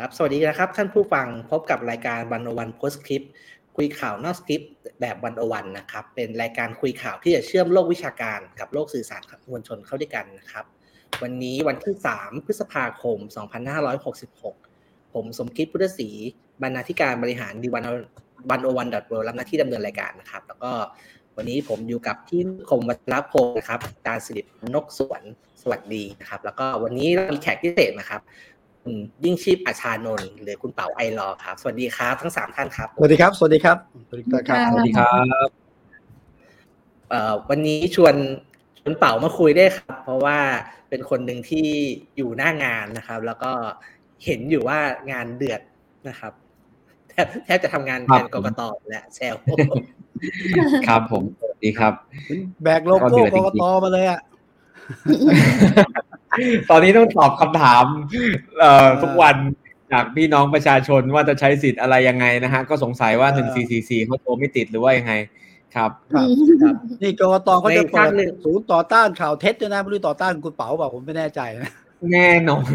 ครับ สวัสดีนะครับ ท่านผู้ฟังพบกับรายการวันโอวันโพสคลิปคุยข่าวนอกสคริปต์แบบวันโอวันนะครับ เป็นรายการคุยข่าวที่จะเชื่อมโลกวิชาการกับโลกสื่อสารมวลชนเข้าด้วยกันนะครับ วันนี้วันที่ 3 พฤษภาคม 2566 ผมสมคิดพุทธศรีบรรณาธิการบริหารดีวันวันโอวันดอทเวรับหน้าที่ดำเนินรายการนะครับ แล้วก็วันนี้ผมอยู่กับที่คมวัชรพงศ์นะครับอารสิรินกสวนสวัสดีนะครับ แล้วก็วันนี้เรามีแขกพิเศษนะครับ คุณยิ่งชีพอาชานนท์หรือคุณเป๋าไอรอครับ สวัสดีครับทั้งสามท่านครับ สวัสดีครับ สวัสดีครับสวัสดีครับสวัสดีครับเอ่อวันนี้ชวนคุณเป๋ามาคุยได้ครับ เพราะว่าเป็นคนหนึ่งที่อยู่หน้างานนะครับ แล้วก็เห็นอยู่ว่างานเดือดนะครับแทบแทบจะทำงานแทนกรกตและแซลครับผมสวัสดีครับ แบกโลโก้กรกตมาเลยอะ ตอนนี้ต้องตอบคำถามเอ่อทุกวันจากพี่น้องประชาชนว่าจะใช้สิทธิ์อะไรยังไงนะฮะ ก็สงสัยว่าหนึ่งสี่สี่สี่เขาโทรไม่ติดหรือว่ายังไงครับ นี่กรกตเขาจะเปิดศูนย์ต่อต้านข่าวเท็จด้วยนะไม่รู้ต่อต้านคุณเป๋าเปล่าผมไม่แน่ใจนะแน่นอน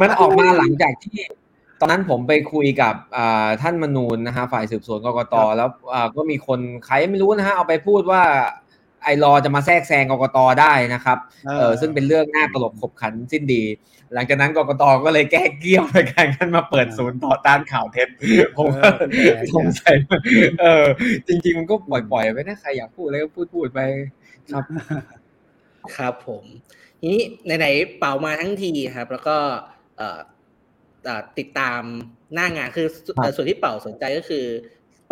มันออกมาหลังจากที่ ตอนนั้นผมไปคุยกับท่านมนูนนะฮะฝ่ายสืบสวนกรกตแล้วก็มีคนใครไม่รู้นะฮะเอาไปพูดว่า ไอรอจะมาแทรกแซงกกตได้นะครับเออซึ่งเป็นเรื่องน่าตลกขบขันสิ้นดี หลังจากนั้นกกตก็เลยแก้เกี้ยวในการกันมาเปิดศูนย์ต่อต้านข่าวเท็จผมก็สงสัยเออ จริง ๆ มันก็ปล่อยๆไปนะใครอยากพูดอะไรก็พูดพูดไปครับ ครับผมนี้ไหนๆเป่ามาทั้งทีครับ แล้วก็เอ่อติดตามหน้างานคือส่วนที่เป่าสนใจก็คือ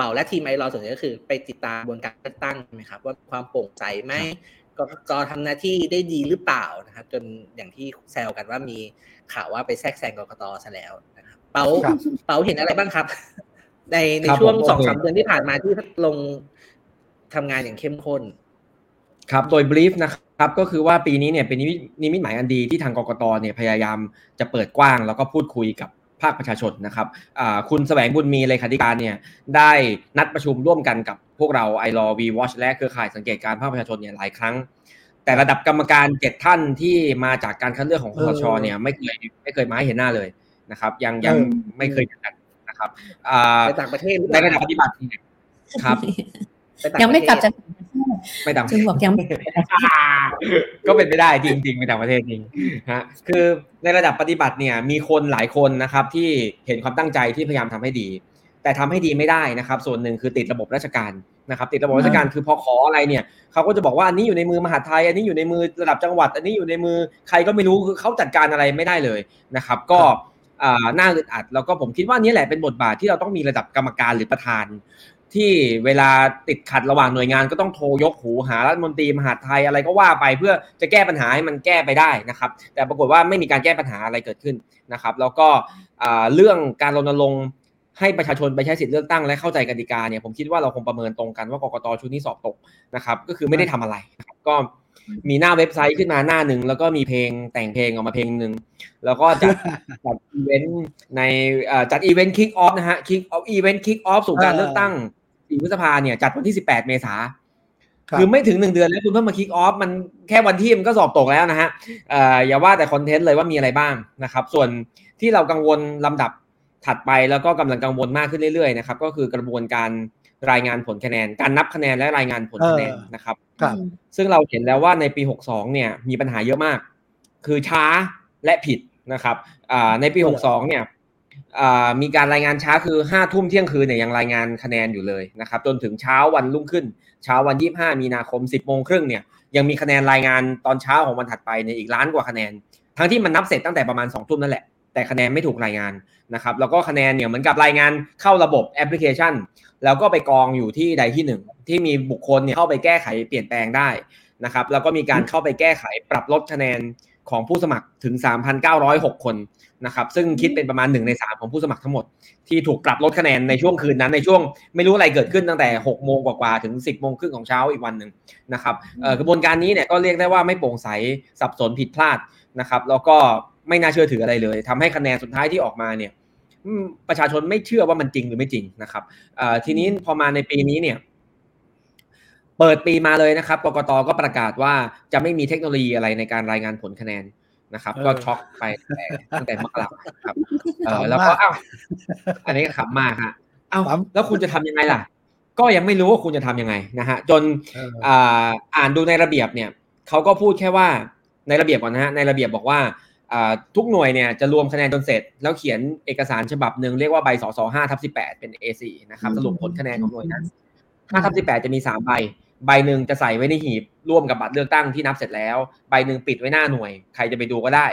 เป่าและทีมไอรอส่วนใหญ่ก็คือ ไปติดตามบนการเลือกตั้งไหมครับ ว่าความโปร่งใสไหมกกทำหน้าที่ได้ดีหรือเปล่านะครับ จนอย่างที่แซวกันว่ามีข่าวว่าไปแทรกแซงกกตซะแล้วนะครับเป๋าเป๋าเห็นอะไรบ้างครับ ในในช่วงสองสามเดือนที่ผ่านมาที่ลงทำงานอย่างเข้มข้นครับโดยบลีฟนะครับก็คือว่าปีนี้เนี่ยเป็นนิมิตหมายอันดีที่ทางกกตเนี่ยพยายามจะเปิดกว้าง แล้วก็พูดคุยกับ ภาคประชาชนนะครับคุณแสวงบุญมีเลขาธิการเนี่ยได้นัดประชุมร่วมกันกับพวกเราไอรอวีวอชและเครือข่ายสังเกตการภาคประชาชนเนี่ยหลายครั้ง แต่ระดับกรรมการเจ็ดท่านที่มาจากการคัดเลือกของคอสชเนี่ยไม่เคยไม่เคยมาให้เห็นหน้าเลยนะครับ ยังยังไม่เคยเห็นนะครับในต่างประเทศในระดับปฏิบัติครับยังไม่กลับจาก ไม่ต่างจึงบอกยังก็เป็นไปได้จริงๆไม่ต่างประเทศจริงฮะคือในระดับปฏิบัติเนี่ยมีคนหลายคนนะครับที่เห็นความตั้งใจที่พยายามทำให้ดี แต่ทำให้ดีไม่ได้นะครับ ส่วนหนึ่งคือติดระบบราชการนะครับ ติดระบบราชการคือพอขออะไรเนี่ยเขาก็จะบอกว่าอันนี้อยู่ในมือมหาไทย อันนี้อยู่ในมือระดับจังหวัด อันนี้อยู่ในมือใครก็ไม่รู้คือเขาจัดการอะไรไม่ได้เลยนะครับ ก็น่าอึดอัดแล้วก็ผมคิดว่านี่แหละเป็นบทบาทที่เราต้องมีระดับกรรมการหรือประธาน ที่เวลาติดขัดระหว่างหน่วยงานก็ต้องโทรยกหูหารัฐมนตรีมหาไทยอะไรก็ว่าไปเพื่อจะแก้ปัญหาให้มันแก้ไปได้นะครับ แต่ปรากฏว่าไม่มีการแก้ปัญหาอะไรเกิดขึ้นนะครับ แล้วก็เรื่องการรณรงค์ให้ประชาชนไปใช้สิทธิ์เลือกตั้งและเข้าใจกติกาเนี่ยผมคิดว่าเราคงประเมินตรงกันว่ากกตชุดนี้สอบตกนะครับ ก็คือไม่ได้ทำอะไรก็มีหน้าเว็บไซต์ขึ้นมาหน้าหนึ่งแล้วก็มีเพลงแต่งเพลงออกมาเพลงหนึ่งแล้วก็จัดจัดอีเวนต์ในจัด event kick off นะฮะ kick off event kick off สู่การเลือกตั้ง สี่พฤษภาเนี่ยจัดวันที่สิบแปดเมษาคือไม่ถึงหนึ่งเดือนแล้วคุณเพิ่งมา kick off มันแค่วันที่มันก็สอบตกแล้วนะฮะอย่าว่าแต่ content เลยว่ามีอะไรบ้างนะครับ ส่วนที่เรากังวลลำดับถัดไปแล้วก็กำลังกังวลมากขึ้นเรื่อยๆนะครับก็คือกระบวนการรายงานผลคะแนน การนับคะแนนและรายงานผลคะแนนนะครับซึ่งเราเห็นแล้วว่าในปี 62 เนี่ยมีปัญหาเยอะมาก คือช้าและผิดนะครับในปี 62 เนี่ย มีการรายงานช้าคือห้าทุ่มเที่ยงคืนเนี่ยยังรายงานคะแนนอยู่เลยนะครับจนถึงเช้าวันรุ่งขึ้น เช้าวันยี่ห้ามีนาคมสิบโมงครึ่งเนี่ยยังมีคะแนนรายงานตอนเช้าของวันถัดไปเนี่ยอีกล้านกว่าคะแนน ทั้งที่มันนับเสร็จตั้งแต่ประมาณสองทุ่มนั่นแหละแต่คะแนนไม่ถูกรายงานนะครับแล้วก็คะแนนเนี่ยเหมือนกับรายงานเข้าระบบแอปพลิเคชัน แล้วก็ไปกองอยู่ที่ใดที่หนึ่งที่มีบุคคลเนี่ยเข้าไปแก้ไขเปลี่ยนแปลงได้นะครับแล้วก็มีการเข้าไปแก้ไขปรับลดคะแนนของผู้สมัครถึง 3,906 คน นะครับซึ่งคิดเป็นประมาณ1ใน3ของผู้สมัครทั้งหมด ที่ถูกปรับลดคะแนนในช่วงคืนนั้นในช่วงไม่รู้อะไรเกิดขึ้นตั้งแต่6โมงกว่าๆถึง 10โมงครึ่งของเช้าอีกวันหนึ่งนะครับกระบวนการนี้เนี่ยก็เรียกได้ว่าไม่โปร่งใสสับสนผิดพลาดนะครับแล้วก็ไม่น่าเชื่อถืออะไรเลยทำให้คะแนนสุดท้ายที่ออกมาเนี่ยประชาชนไม่เชื่อว่ามันจริงหรือไม่จริงนะครับทีนี้พอมาในปีนี้เนี่ยเปิดปีมาเลยนะครับกกตก็ประกาศว่าจะไม่มีเทคโนโลยีอะไรในการรายงานผลคะแนน นะครับ ก็ช็อกไปตั้งแต่มกราครับเออแล้วก็อ้าวอันนี้ขำมากฮะอ้าวแล้วคุณจะทำยังไงล่ะ ก็ยังไม่รู้ว่าคุณจะทำยังไงนะฮะจนอ่านดูในระเบียบเนี่ยเขาก็พูดแค่ว่าในระเบียบก่อนนะฮะในระเบียบบอกว่าทุกหน่วยเนี่ยจะรวมคะแนนจนเสร็จ แล้วเขียนเอกสารฉบับหนึ่งเรียกว่าใบสสห้าทับสิบแปดเป็น A4 นะครับสรุปผลคะแนนของหน่วยนั้นห้าทับสิบแปดจะมีสามใบ ใบหนึ่งจะใส่ไว้ในหีบร่วมกับบัตรเลือกตั้งที่นับเสร็จแล้ว ใบหนึ่งปิดไว้หน้าหน่วย ใครจะไปดูก็ได้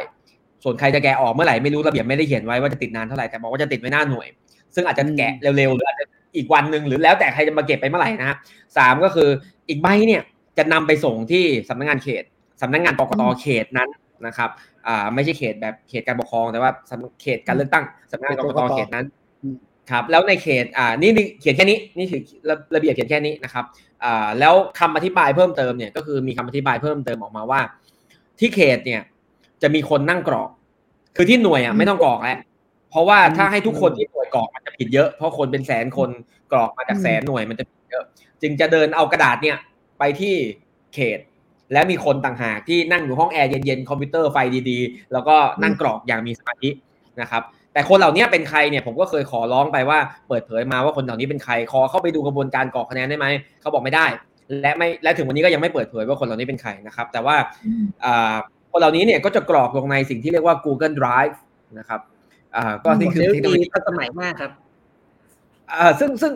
ส่วนใครจะแกะออกเมื่อไหร่ไม่รู้ระเบียบไม่ได้เขียนไว้ว่าจะติดนานเท่าไหร่แต่บอกว่าจะติดไว้หน้าหน่วย ซึ่งอาจจะแกะเร็วๆหรืออาจจะอีกวันหนึ่งหรือแล้วแต่ใครจะมาเก็บไปเมื่อไหร่นะฮะสามก็คืออีกใบเนี่ยจะนำไปส่งที่สำนักงานเขตสำนักงานกกตเขตนั้นนะครับอ่าไม่ใช่เขตแบบเขตการปกครองแต่ว่าเขตการเลือกตั้งสำนักงานกกตเขตนั้น ครับแล้วในเขตอ่านี่เขียนแค่นี้นี่คือระเบียบเขียนแค่นี้นะครับอ่าแล้วคำอธิบายเพิ่มเติมเนี่ยก็คือมีคำอธิบายเพิ่มเติมออกมาว่า ที่เขตเนี่ยจะมีคนนั่งกรอก คือที่หน่วยอะไม่ต้องกรอกแล้วเพราะว่าถ้าให้ทุกคนที่หน่วยกรอกมันจะผิดเยอะเพราะคนเป็นแสนคนกรอกมาจากแสนหน่วยมันจะผิดเยอะ จึงจะเดินเอากระดาษเนี่ยไปที่เขต และมีคนต่างหากที่นั่งอยู่ห้องแอร์เย็นๆคอมพิวเตอร์ไฟดีๆ แล้วก็นั่งกรอกอย่างมีสมาธินะครับ แต่คนเหล่านี้เป็นใครเนี่ยผมก็เคยขอร้องไปว่าเปิดเผยมาว่าคนเหล่านี้เป็นใครขอเข้าไปดูกระบวนการกรอกคะแนนได้ไหมเขาบอกไม่ได้ และไม่และถึงวันนี้ก็ยังไม่เปิดเผยว่าคนเหล่านี้เป็นใครนะครับ แต่ว่าคนเหล่านี้เนี่ยก็จะกรอกลงในสิ่งที่เรียกว่า Google Drive นะครับก็นี่คือเทคโนโลยีทันสมัยมากครับซึ่งซึ่ง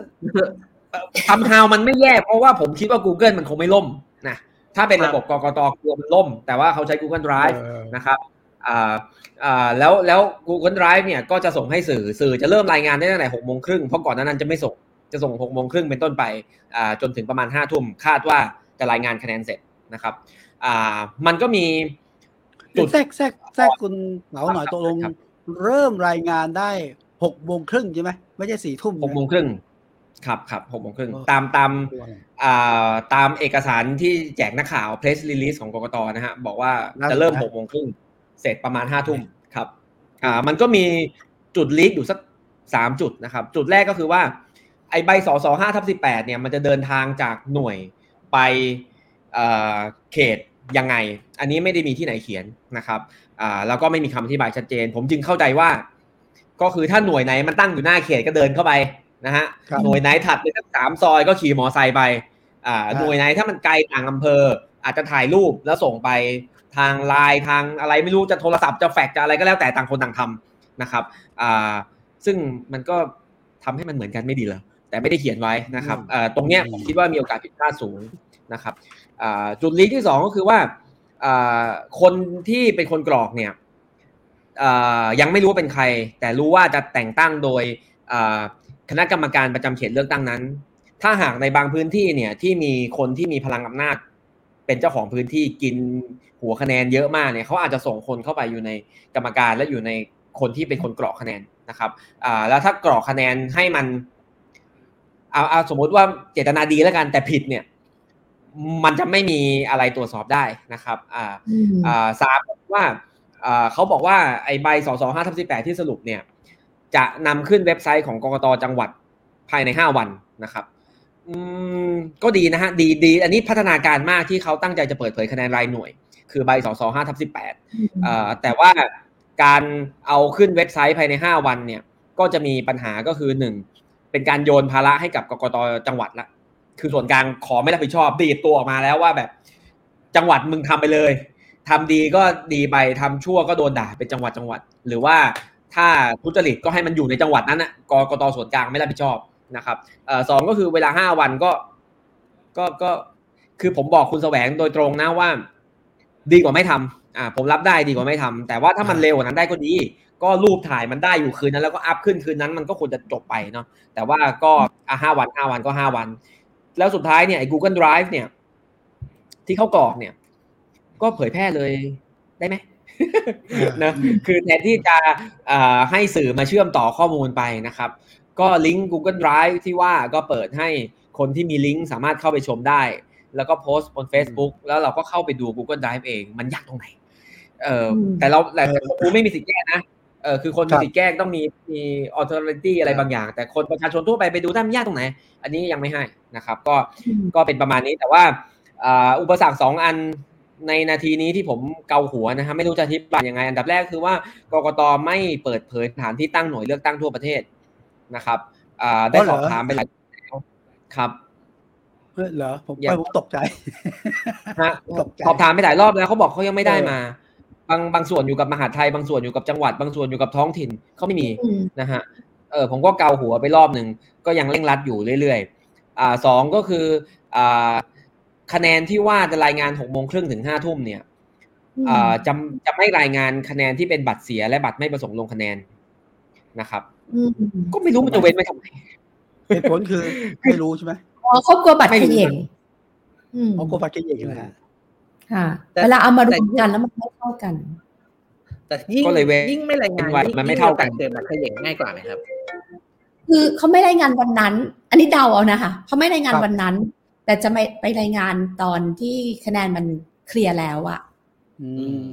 ทำฮาวมันไม่แย่เพราะว่าผมคิดว่า Google มันคงไม่ล่มนะถ้าเป็นระบบกกตกลัวมันล่ม แต่ว่าเขาใช้ Google Drive นะครับ อ่าอ่าแล้วแล้ว Google Drive เนี่ยก็จะส่งให้สื่อสื่อจะเริ่มรายงานได้ตั้งแต่หกโมงครึ่งเพราะก่อนนั้นจะไม่ส่งจะส่งหกโมงครึ่งเป็นต้นไปอ่าจนถึงประมาณห้าทุ่มคาดว่าจะรายงานคะแนนเสร็จนะครับอ่ามันก็มีจุดแทรกแทรกแทรกคุณเหงาหน่อยตกลง เริ่มรายงานได้หกโมงครึ่งใช่ไหมไม่ใช่สี่ทุ่มหกโมงครึ่งครับครับหกโมงครึ่งตามตามอ่าตามเอกสารที่แจกนักข่าวเพรสรีลีสของกกตนะฮะบอกว่าจะเริ่มหกโมงครึ่ง เสร็จประมาณห้าทุ่มครับอ่ามันก็มีจุดลีกอยู่สักสามจุดนะครับจุดแรกก็คือว่าไอใบสอสอห้าทับสิบแปดเนี่ยมันจะเดินทางจากหน่วยไปเขตยังไง อันนี้ไม่ได้มีที่ไหนเขียนนะครับอ่าแล้วก็ไม่มีคำอธิบายชัดเจน ผมจึงเข้าใจว่า ก็คือถ้าหน่วยไหนมันตั้งอยู่หน้าเขตก็เดินเข้าไปนะฮะหน่วยไหนถัดไปสักสามซอยก็ขี่มอไซค์ไปอ่าหน่วยไหนถ้ามันไกลต่างอำเภอ อาจจะถ่ายรูปแล้วส่งไป ทางไลน์ทางอะไรไม่รู้จะโทรศัพท์จะแฟกจะอะไรก็แล้วแต่ต่างคนต่างทำนะครับอ่าซึ่งมันก็ทำให้มันเหมือนกันไม่ดีเลยแต่ไม่ได้เขียนไว้นะครับอ่าตรงเนี้ยผมคิดว่ามีโอกาสผิดพลาดสูงนะครับอ่าจุดลีกที่สองก็คือว่าอ่าคนที่เป็นคนกรอกเนี่ยยังไม่รู้ว่าเป็นใคร แต่รู้ว่าจะแต่งตั้งโดยคณะกรรมการประจำเขตเลือกตั้งนั้น ถ้าหากในบางพื้นที่เนี่ยที่มีคนที่มีพลังอำนาจ เป็นเจ้าของพื้นที่กินหัวคะแนนเยอะมากเนี่ยเขาอาจจะส่งคนเข้าไปอยู่ในกรรมการและอยู่ในคนที่เป็นคนกรอกคะแนนนะครับอ่าแล้วถ้ากรอกคะแนนให้มันเอาเอาสมมุติว่าเจตนาดีแล้วกันแต่ผิดเนี่ยมันจะไม่มีอะไรตรวจสอบได้นะครับ อ่า อ่าสามว่าอ่าเขาบอกว่าไอ้ใบสอสอห้าทับสิบแปดที่สรุปเนี่ย จะนำขึ้นเว็บไซต์ของกกตจังหวัดภายใน5วันนะครับ อืมก็ดีนะฮะดีดีอันนี้พัฒนาการมากที่เขาตั้งใจจะเปิดเผยคะแนนรายหน่วย คือใบสสห้าทับสิบแปดแต่ว่าการเอาขึ้นเว็บไซต์ภายใน5วันเนี่ย ก็จะมีปัญหาก็คือหนึ่งเป็นการโยนภาระให้กับกกตจังหวัดละคือส่วนกลางขอไม่รับผิดชอบดีดตัวออกมาแล้วว่าแบบ จังหวัดมึงทำไปเลยทำดีก็ดีไปทำชั่วก็โดนด่าเป็นจังหวัดจังหวัด หรือว่าถ้าทุจริตก็ให้มันอยู่ในจังหวัดนั้นนะกกตส่วนกลางไม่รับผิดชอบ นะครับสองก็คือเวลาห้าวันก็ก็ก็คือผมบอกคุณแสวงโดยตรงนะว่า ดีกว่าไม่ทำอ่าผมรับได้ดีกว่าไม่ทำแต่ว่าถ้ามันเร็วกว่านั้นได้ก็ดี ก็รูปถ่ายมันได้อยู่คืนนั้นแล้วก็อัพขึ้นคืนนั้นมันก็ควรจะจบไปเนาะแต่ว่าก็อ่าห้าวันห้าวันก็ห้าวัน แล้วสุดท้ายเนี่ยไอ้ Google Drive เนี่ย ที่เขากรอกเนี่ย ก็เผยแพร่เลยได้ไหมนะคือแทนที่จะให้สื่อมาเชื่อมต่อข้อมูลไปนะครับ ก็ลิงก์ Google Drive ที่ว่าก็เปิดให้คนที่มีลิงก์สามารถเข้าไปชมได้ แล้วก็โพสต์บน Facebook แล้วเราก็เข้าไปดู Google Drive เอง มันยากตรงไหน เออแต่เราแต่คนไม่มีสิทธิ์แก้นะเออคือคนมีสิทธิ์แก้ต้องมีมีออ t h o r i t y อะไรบางอย่าง แต่คนประชาชนทั่วไปไปดูได้มันยากตรงไหน อันนี้ยังไม่ให้นะครับ ก็ก็เป็นประมาณนี้แต่ว่าอุปสรรคสองอันในนาทีนี้ที่ผมเกาหัวนะฮะไม่รู้จะอธิบายยังไง อันดับแรกคือว่ากกตไม่เปิดเผยสถานที่ตั้งหน่วยเลือกตั้งทั่วประเทศ นะครับอ่าได้สอบถามไปหลายแล้วครับเออเหรอผมอย่าไปผมตกใจฮะตกใจสอบถามไปหลายรอบแล้วเขาบอกเขายังไม่ได้เออมา บางบางส่วนอยู่กับมหาดไทย บางส่วนอยู่กับจังหวัด บางส่วนอยู่กับท้องถิ่นเขาไม่มีอืมนะฮะเออผมก็เกาหัวไปรอบหนึ่งก็ยังเร่งรัดอยู่เรื่อยๆอ่าสองก็คืออ่าคะแนนที่ว่าจะรายงานหกโมงครึ่งถึงห้าทุ่มเนี่ยอ่าจะจะไม่รายงานคะแนนที่เป็นบัตรเสียและบัตรไม่ประสงค์ลงคะแนนนะครับอืม ก็ไม่รู้มันจะเว้นไว้ทำไมเหตุผลคือไม่รู้ใช่ไหมอ๋อเขากลัวบัตรไม่เขรู้ย่งอืมเพราะกลัวบัตรเขย่งนะฮะค่ะแต่เวลาเอามารวมแต่กันแล้วมันไม่เท่ากัน แต่ยิ่งก็เลยเว้นยิ่งไม่รายงานไว้ยิ่งมันไม่เท่ากันยิ่งโอกสเกิดบัตรเขย่งง่ายกว่าไหมครับ คือเขาไม่รายงานวันนั้น อันนี้เดาเอานะคะเขาไม่รายงานครับวันนั้น แต่จะไม่ไปรายงานตอนที่คะแนนมันเคลียร์แล้วอะอืม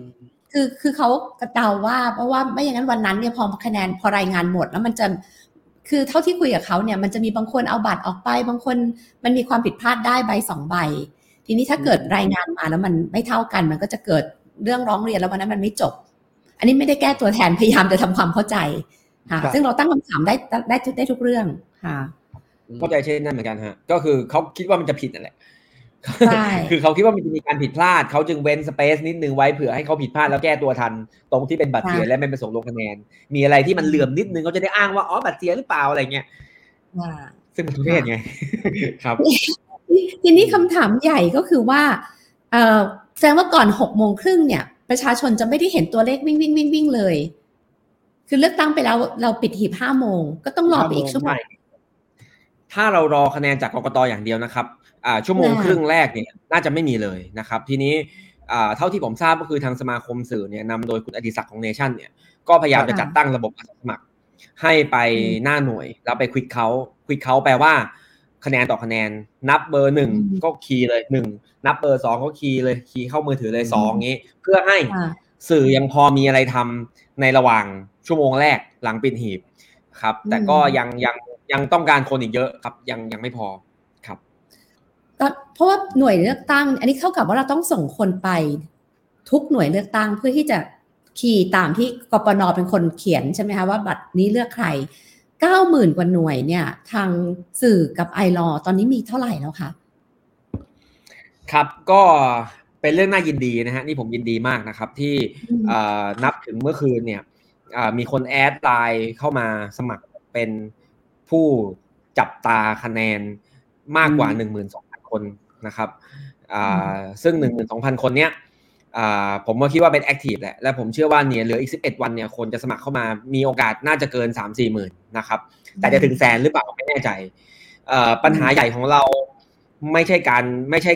คือคือเขากระเดาว่าเพราะว่าไม่อย่างนั้นวันนั้นเนี่ยพอคะแนนพอรายงานหมดแล้วมันจะคือเท่าที่คุยกับเขาเนี่ยมันจะมีบางคนเอาบัตรออกไปบางคนมันมีความผิดพลาดได้ใบสองใบ ทีนี้ถ้าเกิดรายงานมาแล้วมันไม่เท่ากัน มันก็จะเกิดเรื่องร้องเรียนแล้ววันนั้นมันไม่จบ อันนี้ไม่ได้แก้ตัวแทนพยายามจะทำความเข้าใจค่ะครับซึ่งเราตั้งคำถามได้ได้ได้ได้ทุกเรื่องค่ะเข้าใจเช่นนั้นเหมือนกันฮะก็คือเขาคิดว่ามันจะผิดนั่นแหละใช่ คือเขาคิดว่ามันจะมีการผิดพลาดเขาจึงเว้นสเปซนิดนึงไว้เผื่อให้เขาผิดพลาดแล้วแก้ตัวทัน ตรงที่เป็นบัตรเสียและไม่ประสงค์ลงคะแนน มีอะไรที่มันเหลื่อมนิดนึงเขาจะได้อ้างว่าอ๋อบัตรเสียหรือเปล่าอะไรเงี้ยค่ะซึ่งมันทุเรศไงครับ ทีนี้คำถามใหญ่ก็คือว่าเอ่อแสดงว่าก่อนหกโมงครึ่งเนี่ย ประชาชนจะไม่ได้เห็นตัวเลขวิ่งวิ่งวิ่งวิ่งเลย คือเลือกตั้งไปแล้วเราปิดหีบห้าโมงก็ต้องรอไปอีกชั่วโมงถ้าเรารอคะแนนจากกกตอย่างเดียวนะครับอ่า ชั่วโมงค่ะครึ่งแรกเนี่ยน่าจะไม่มีเลยนะครับ ทีนี้อ่าเท่าที่ผมทราบก็คือทางสมาคมสื่อเนี่ยนำโดยคุณอดิศักดิ์ของเนชั่นเนี่ยก็พยายามจะจัดตั้งระบบอาสาสมัคร ให้ไปหน้าหน่วยแล้วไปควิกเขาควิกเขาแปลว่าคะแนนต่อคะแนน นับเบอร์หนึ่งอืมก็คีย์เลยหนึ่งนับเบอร์สองก็คีย์เลยคีย์เข้ามือถือเลยสองงี้ เพื่อให้ค่ะสื่อยังพอมีอะไรทำในระหว่างชั่วโมงแรกหลังปิดหีบครับ แต่ก็อืมยังยังยังต้องการคนอีกเยอะครับยังยังไม่พอครับก็ เพราะว่าหน่วยเลือกตั้ง อันนี้เท่ากับว่าเราต้องส่งคนไปทุกหน่วยเลือกตั้งเพื่อที่จะคีย์ตามที่กปนเป็นคนเขียนใช่ไหมคะว่าบัตรนี้เลือกใครเก้าหมื่นกว่าหน่วยเนี่ย ทางสื่อกับไอรอตอนนี้มีเท่าไหร่แล้วคะครับก็เป็นเรื่องน่ายินดีนะฮะนี่ผมยินดีมากนะครับ ที่อืมเอ่อนับถึงเมื่อคืนเนี่ยอ่ามีคนแอดไลน์เข้ามาสมัครเป็นผู้จับตาคะแนนมากกว่าอืม12,000 คนนะครับอ่าซึ่ง12,000 คนเนี้ยอ่าผมก็คิดว่าเป็นแอคทีฟแหละ และผมเชื่อว่าเนี่ยเหลืออีก 11 วันเนี่ยคนจะสมัครเข้ามามีโอกาสน่าจะเกิน 3-4หมื่นนะครับ แต่จะถึงแสนหรือเปล่าไม่แน่ใจเอ่อปัญหาใหญ่ของเราไม่ใช่การไม่ใช่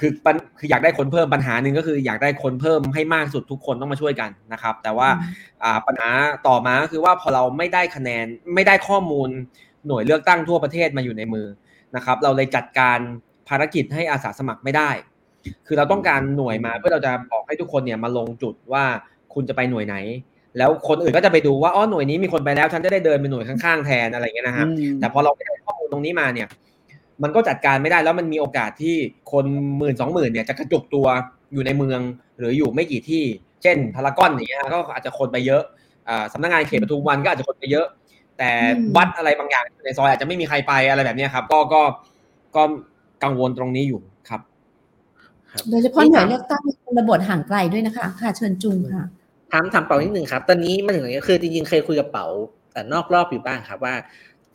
คือปัญคืออยากได้คนเพิ่มปัญหาหนึ่งก็คืออยากได้คนเพิ่มให้มากสุดทุกคนต้องมาช่วยกันนะครับ แต่ว่าอ่าปัญหาต่อมาก็คือว่าพอเราไม่ได้คะแนนไม่ได้ข้อมูลหน่วยเลือกตั้งทั่วประเทศมาอยู่ในมือนะครับ เราเลยจัดการ ภารกิจให้อาสาสมัครไม่ได้ คือเราต้องการหน่วยมาเพื่อเราจะบอกให้ทุกคนเนี่ยมาลงจุดว่าคุณจะไปหน่วยไหน แล้วคนอื่นก็จะไปดูว่าอ๋อหน่วยนี้มีคนไปแล้วฉันจะได้เดินไปหน่วยข้างๆแทนอะไรอย่างเงี้ยนะฮะอืมแต่พอเราไม่ได้ข้อมูลตรงนี้มาเนี่ย มันก็จัดการไม่ได้แล้วมันมีโอกาสที่คนหมื่นสองหมื่นเนี่ยจะกระจุกตัวอยู่ในเมืองหรืออยู่ไม่กี่ที่ เช่นพารากอนอย่างเงี้ยก็อาจจะคนไปเยอะอ่าสำนักงานเขตปทุมวันก็อาจจะคนไปเยอะ แต่อืมวัดอะไรบางอย่างในซอยอาจจะไม่มีใครไปอะไรแบบเนี้ยครับ ก็ก็ก็ กังวลตรงนี้อยู่ครับโดยเฉพาะหน่วยเลือกตั้งในชนบทห่างไกลด้วยนะคะ ค่ะเชิญจุงค่ะถามถามเป๋านิดนึงครับ ตอนนี้มาถึงตรงนี้คือจริงๆเคยคุยกับเป๋าแต่นอกรอบอยู่บ้างครับว่า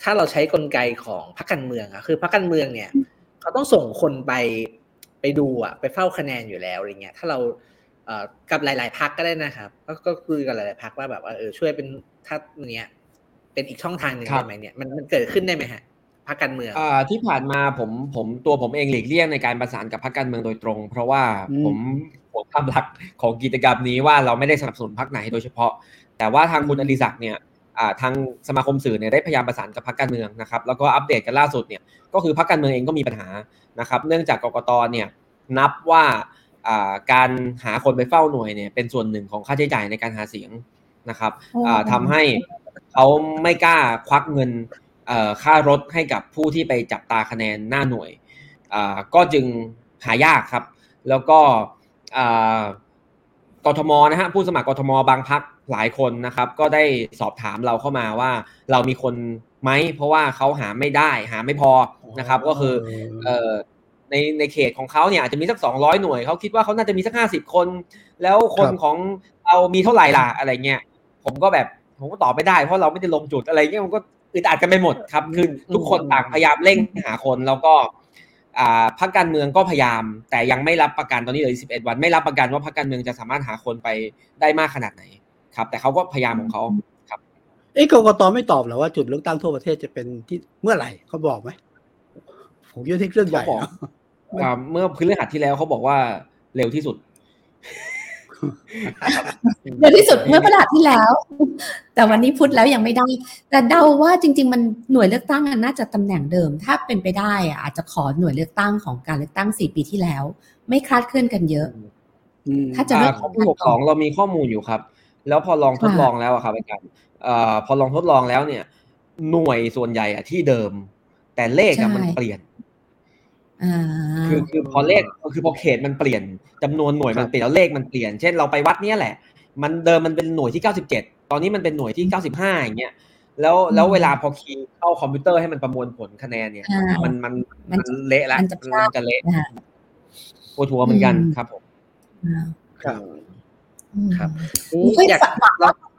ถ้าเราใช้กลไกของพรรคการเมืองอะคือพรรคการเมืองเนี่ยเขาต้องส่งคนไปไปดูอะไปเฝ้าคะแนนอยู่แล้วอะไรเงี้ยถ้าเราเอ่อกับหลาย ๆพักก็ได้นะครับ ก็ก็คุยกับหลายๆพักว่าแบบว่าเออช่วยเป็นถ้าเนี้ยเป็นอีกช่องทางหนึ่งครับได้ไหมเนี่ยมันมันเกิดขึ้นได้ไหมฮะพ รรคการเมืองอ่าที่ผ่านมาผมผมตัวผมเองหลีกเลี่ยงในการประสานกับพรรคการเมืองโดยตรง เพราะว่าอืมผมผมภาพลักษณ์ของกิจกรรมนี้ว่าเราไม่ได้สนับสนุนพรรคไหนโดยเฉพาะ แต่ว่าทางคุณอดิศักดิ์เนี่ยอ่าทางสมาคมสื่อเนี่ยได้พยายามประสานกับพรรคการเมืองนะครับแล้วก็อัปเดตกันล่าสุดเนี่ยก็คือพรรคการเมืองเองก็มีปัญหานะครับเนื่องจากกกตเนี่ยนับว่าอ่าการหาคนไปเฝ้าหน่วยเนี่ยเป็นส่วนหนึ่งของค่าใช้จ่ายในการหาเสียงนะครับอ๋ออ่าทำให้เขาไม่กล้าควักเงินเอ่อ ค่ารถให้กับผู้ที่ไปจับตาคะแนนหน้าหน่วยอ่าก็จึงหายากครับ แล้วก็กทมนะฮะผู้สมัครกทมบางพักหลายคนนะครับ ก็ได้สอบถามเราเข้ามาว่าเรามีคนไหมเพราะว่าเขาหาไม่ได้หาไม่พอนะครับ ก็คือเอ่อในในเขตของเขาเนี่ยอาจจะมีสักสองร้อยหน่วยเขาคิดว่าเขาน่าจะมีสักห้าสิบคน แล้วคนของเรามีเท่าไหร่ล่ะอะไรเงี้ยผมก็แบบผมก็ตอบไม่ได้เพราะเราไม่ได้ลงจุดอะไรเงี้ยมันก็ อึดอัดกันไปหมดครับคือทุกคนต่างพยายามเร่งหาคนแล้วก็พรรคการเมืองก็พยายาม แต่ยังไม่รับประกันตอนนี้เหลือ11 วัน ไม่รับประกันว่าพรรคการเมืองจะสามารถหาคนไปได้มากขนาดไหนครับ แต่เขาก็พยายามของเขาครับเอ้กกตไม่ตอบหรอว่าจุดเลือกตั้งทั่วประเทศจะเป็นที่เมื่อไหร่เขาบอกไหมผมคิดที่เรื่องใหญ่เมื่อพื้นเรื่องหัดที่แล้วเขาบอกว่าเร็วที่สุด เร็วที่สุดเมื่อประหลาดที่แล้ว แต่วันนี้พุธแล้วยังไม่ได้ แต่เดาว่าจริง ๆ มันหน่วยเลือกตั้งน่าจะตำแหน่งเดิม ถ้าเป็นไปได้อะอาจจะขอหน่วยเลือกตั้งของการเลือกตั้งสี่ปีที่แล้ว ไม่คลาดเคลื่อนกันเยอะถ้าจะเลือกข้อมูลของเรามีข้อมูลอยู่ครับ แล้วพอลองทดลองแล้วครับอาจารย์พอลองทดลองแล้วเนี่ย หน่วยส่วนใหญ่อะที่เดิม แต่เลขมันเปลี่ยน คือคือพอเลขคือพอเขตมันเปลี่ยนจำนวนหน่วยมันเปลี่ยนแล้วเลขมันเปลี่ยน เช่นเราไปวัดเนี้ยแหละ มันเดิมมันเป็นหน่วยที่เก้าสิบเจ็ดตอนนี้มันเป็นหน่วยที่เก้าสิบห้าอย่างเงี้ยแล้วแล้วเวลาพอคีย์เข้าคอมพิวเตอร์ให้มันประมวลผลคะแนนเนี่ย มันมันมันเละแล้วมันจะเละปวดหัวเหมือนกันครับผมครับครับอยาก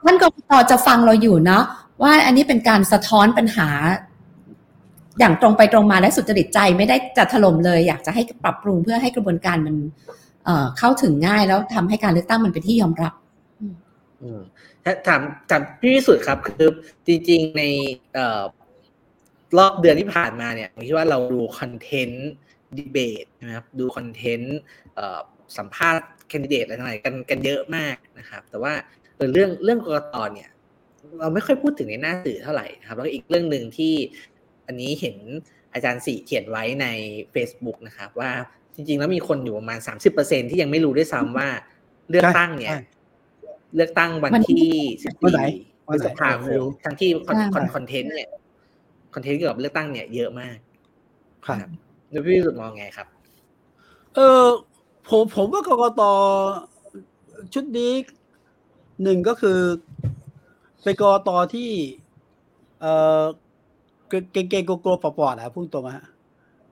ท่านกรกตจะฟังเราอยู่เนาะว่าอันนี้เป็นการสะท้อนปัญหา อย่างตรงไปตรงมาและสุจริตใจไม่ได้จะถล่มเลย อยากจะให้ปรับปรุงเพื่อให้กระบวนการมันเข้าถึงง่ายแล้วทำให้การเลือกตั้งมันเป็นที่ยอมรับถามถามพี่วิสุทธ์ครับ คือจริง ๆ ในรอบเดือนที่ผ่านมาเนี่ยผมคิดว่าเราดูคอนเทนต์ดีเบตนะครับดูคอนเทนต์สัมภาษณ์แคนดิเดตอะไรต่างๆกันกันเยอะมากนะครับ แต่ว่าเรื่องเรื่องกรกตเนี่ย เราไม่ค่อยพูดถึงในหน้าสื่อเท่าไหร่นะครับ แล้วอีกเรื่องหนึ่งที่ อันนี้เห็นอาจารย์สีเขียนไว้ใน Facebook นะครับ ว่าจริง ๆ แล้วมีคนอยู่ประมาณสามสิบเปอร์เซ็นที่ยังไม่รู้ด้วยซ้ำว่าเลือกตั้งเนี่ย เลือกตั้งวันที่สิบสี่พฤษภาคมทั้งที่คอนคอนเทนต์เนี่ยคอนเทนต์เกี่ยวกับเลือกตั้งเนี่ยเยอะมาก ครับแล้วพี่สุดมองไงครับ เออผมผมว่ากรกตชุดนี้หนึ่งก็คือเป็นกรกตที่ เอ่อ เก่งๆกลัวๆปอดๆอะพูดตรงฮะ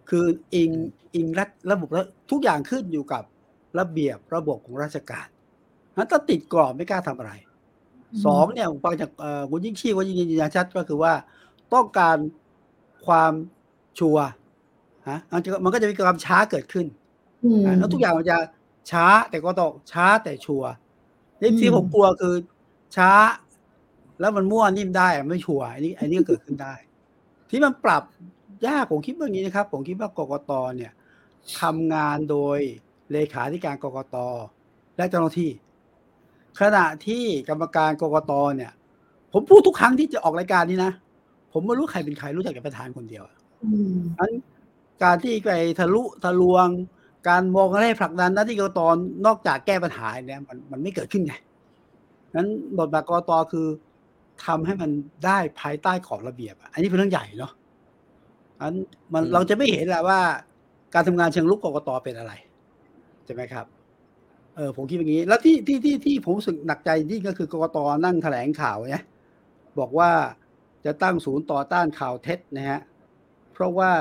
คืออิงอิงรัฐระบบแล้วทุกอย่างขึ้นอยู่กับระเบียบระบบของราชการนั้นถ้าติดกรอบไม่กล้าทำอะไรสองเนี่ยฟังจากคุณยิ่งชีพว่ายิ่งยืนยันชัดก็คือว่าต้องการความชัวร์ฮะมันก็จะมีความช้าเกิดขึ้นแล้วทุกอย่างมันจะช้าแต่ก็ต้องช้าแต่ชัวร์ที่ผมกลัวคือช้า แล้วมันมั่วนิ่มได้ไม่ชัวร์อันนี้อันนี้ก็เกิดขึ้นได้ ที่มันปรับยากผมคิดว่าอย่างนี้นะครับ ผมคิดว่ากกตเนี่ยทำงานโดยเลขาธิการกกตและเจ้าหน้าที่ ขณะที่กรรมการกกตเนี่ย ผมพูดทุกครั้งที่จะออกรายการนี้นะผมไม่รู้ใครเป็นใครรู้จักแต่ประธานคนเดียวนั้นการที่ไปทะลุทะลวง การมองอะไรผลักดันหน้าที่กกตนอกจากแก้ปัญหาเนี่ยมันมันไม่เกิดขึ้นไงนั้นบทบาทกกตคือ ทำให้มันได้ภายใต้ของระเบียบอันนี้เป็นเรื่องใหญ่เนาะอันมันเราจะไม่เห็นแหละว่า การทำงานเชิงลุกกกตเป็นอะไรใช่ไหมครับเออผมคิดอย่างนี้ แล้วที่ที่ที่ที่ผมรู้สึกหนักใจที่ก็คือกกตนั่งแถลงข่าวเนี่ยบอกว่าจะตั้งศูนย์ต่อต้านข่าวเท็จนะฮะเพราะว่า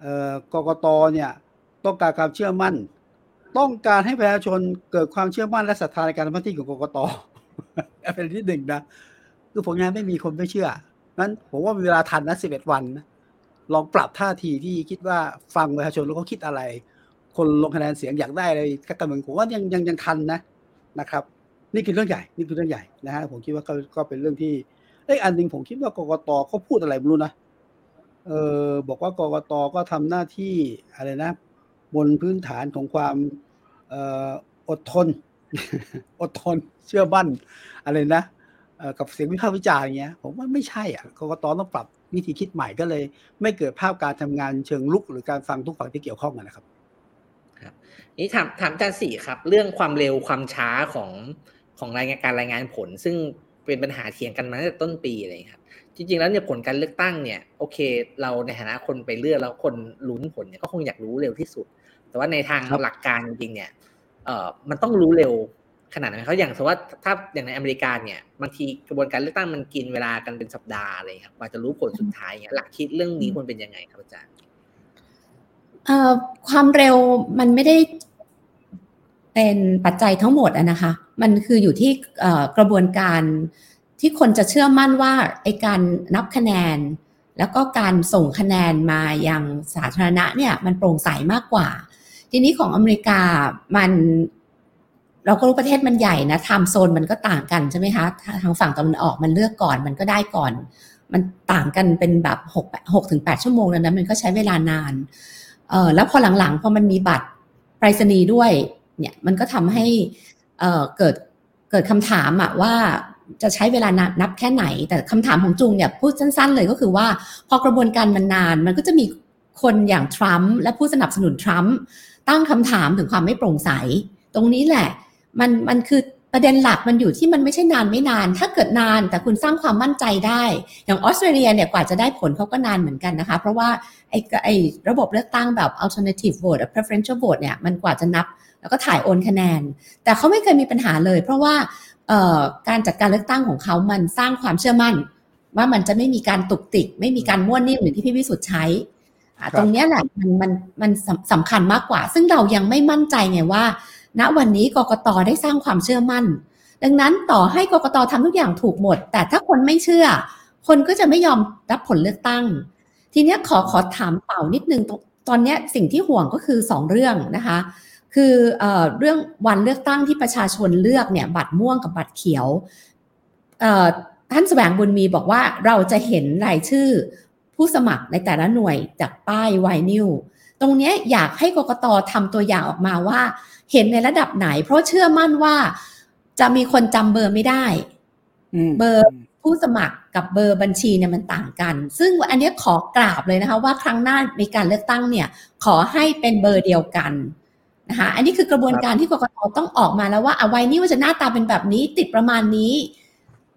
เออกกตเนี่ยต้องการความเชื่อมั่น ต้องการให้ประชาชนเกิดความเชื่อมั่นและศรัทธาในการทำหน้าที่ของกกตเป็นที่หนึ่งนะ คือผลงานไม่มีคนไม่เชื่อนั้นผมว่ามีเวลาทันนะสิบเอ็ดวันนะลองปรับท่าทีที่คิดว่าฟังประชาชนแล้วเขาคิดอะไร คนลงคะแนนเสียงอยากได้อะไรการเมืองผมว่ายังยังยังทันนะนะครับ นี่คือเรื่องใหญ่นี่คือเรื่องใหญ่นะฮะผมคิดว่าก็ก็เป็นเรื่องที่ไอ้อันหนึ่งผมคิดว่ากกตเขาพูดอะไรไม่รู้นะเออบอกว่ากกตก็ทำหน้าที่อะไรนะ บนพื้นฐานของความเอออดทน อดทนเชื่อมั่นอะไรนะ กับเสียงวิพากษ์วิจารณ์อย่างเงี้ยผมว่าไม่ใช่อะกรกตต้องปรับวิธีคิดใหม่ก็เลย ไม่เกิดภาพการทำงานเชิงลุกหรือการฟังทุกฝั่งที่เกี่ยวข้องกันนะครับ ครับ นี่ถามถามอาจารย์สี่ครับ เรื่องความเร็วความช้าของของรายงานการรายงานผล ซึ่งเป็นปัญหาเถียงกันมาตั้งแต่ต้นปีเลยครับ จริง ๆ แล้วเนี่ยผลการเลือกตั้งเนี่ยโอเค เราในฐานะคนไปเลือกแล้วคนลุ้นผลเนี่ยก็คงอยากรู้เร็วที่สุด แต่ว่าในทางหลักการจริงๆเนี่ยเอ่อมันต้องรู้เร็ว ขนาดไหนเขาอย่างสมมติว่าถ้าอย่างในอเมริกาเนี่ยบางทีกระบวนการเลือกตั้งมันกินเวลากันเป็นสัปดาห์อะไรครับกว่าจะรู้ผลสุดท้ายเงี้ยหลักคิดเรื่องนี้ควรเป็นยังไงครับอาจารย์เอ่อความเร็วมันไม่ได้เป็นปัจจัยทั้งหมดนะคะ มันคืออยู่ที่กระบวนการที่คนจะเชื่อมั่นว่าไอการนับคะแนน แล้วก็การส่งคะแนนมายังสาธารณะเนี่ยมันโปร่งใสมากกว่า ทีนี้ของอเมริกามัน เราก็รู้ประเทศมันใหญ่นะไทม์โซนมันก็ต่างกันใช่ไหมคะทางฝั่งตะวันออกมันเลือกก่อนมันก็ได้ก่อน มันต่างกันเป็นแบบหกหกถึงแปดชั่วโมงแล้วนะมันก็ใช้เวลานานเออแล้วพอหลังๆพอมันมีบัตรไปรษณีย์ด้วยเนี่ยมันก็ทำให้เอ่อเกิดเกิดคำถามอะว่าจะใช้เวลานับแค่ไหน แต่คำถามของจุงเนี่ยพูดสั้น ๆ เลยก็คือว่า พอกระบวนการมันนาน มันก็จะมีคนอย่างทรัมป์และผู้สนับสนุนทรัมป์ตั้งคำถามถึงความไม่โปร่งใส ตรงนี้แหละ มันมันคือประเด็นหลักมันอยู่ที่มันไม่ใช่นานไม่นาน ถ้าเกิดนานแต่คุณสร้างความมั่นใจได้ อย่างออสเตรเลียเนี่ยกว่าจะได้ผลเขาก็นานเหมือนกันนะคะ เพราะว่าไอ้ไอ้ระบบเลือกตั้งแบบ alternative vote preferential vote เนี่ยมันกว่าจะนับแล้วก็ถ่ายโอนคะแนน แต่เขาไม่เคยมีปัญหาเลย เพราะว่าการจัดการเลือกตั้งของเขามันสร้างความเชื่อมั่น ว่ามันจะไม่มีการตุกติก ไม่มีการม้วนนิ่มเหมือนที่พี่วิสุทธ์ใช้ตรงนี้แหละมันมันมันสำคัญมากกว่า ซึ่งเรายังไม่มั่นใจไงว่า ณวันนี้กกตได้สร้างความเชื่อมั่น ดังนั้นต่อให้กกตทำทุกอย่างถูกหมด แต่ถ้าคนไม่เชื่อ คนก็จะไม่ยอมรับผลเลือกตั้ง ทีนี้ขอขอถามเป่านิดนึงตอนนี้สิ่งที่ห่วงก็คือสองเรื่องนะคะ คือเอเรื่องวันเลือกตั้งที่ประชาชนเลือกเนี่ยบัตรม่วงกับบัตรเขียวท่านแสวงบุญมีบอกว่าเราจะเห็นรายชื่อผู้สมัครในแต่ละหน่วยจากป้ายไวนิว ตรงนี้อยากให้กกตทำตัวอย่างออกมาว่า เห็นในระดับไหน เพราะเชื่อมั่นว่าจะมีคนจำเบอร์ไม่ได้เบอร์ผู้สมัครกับเบอร์บัญชีเนี่ยมันต่างกัน ซึ่งอันนี้ขอกราบเลยนะคะ ว่าครั้งหน้าในการเลือกตั้งเนี่ย ขอให้เป็นเบอร์เดียวกันนะคะอันนี้คือกระบวนการที่กรกตต้องออกมาแล้วว่าเอาไว้นี่ว่าจะหน้าตาเป็นแบบนี้ติดประมาณนี้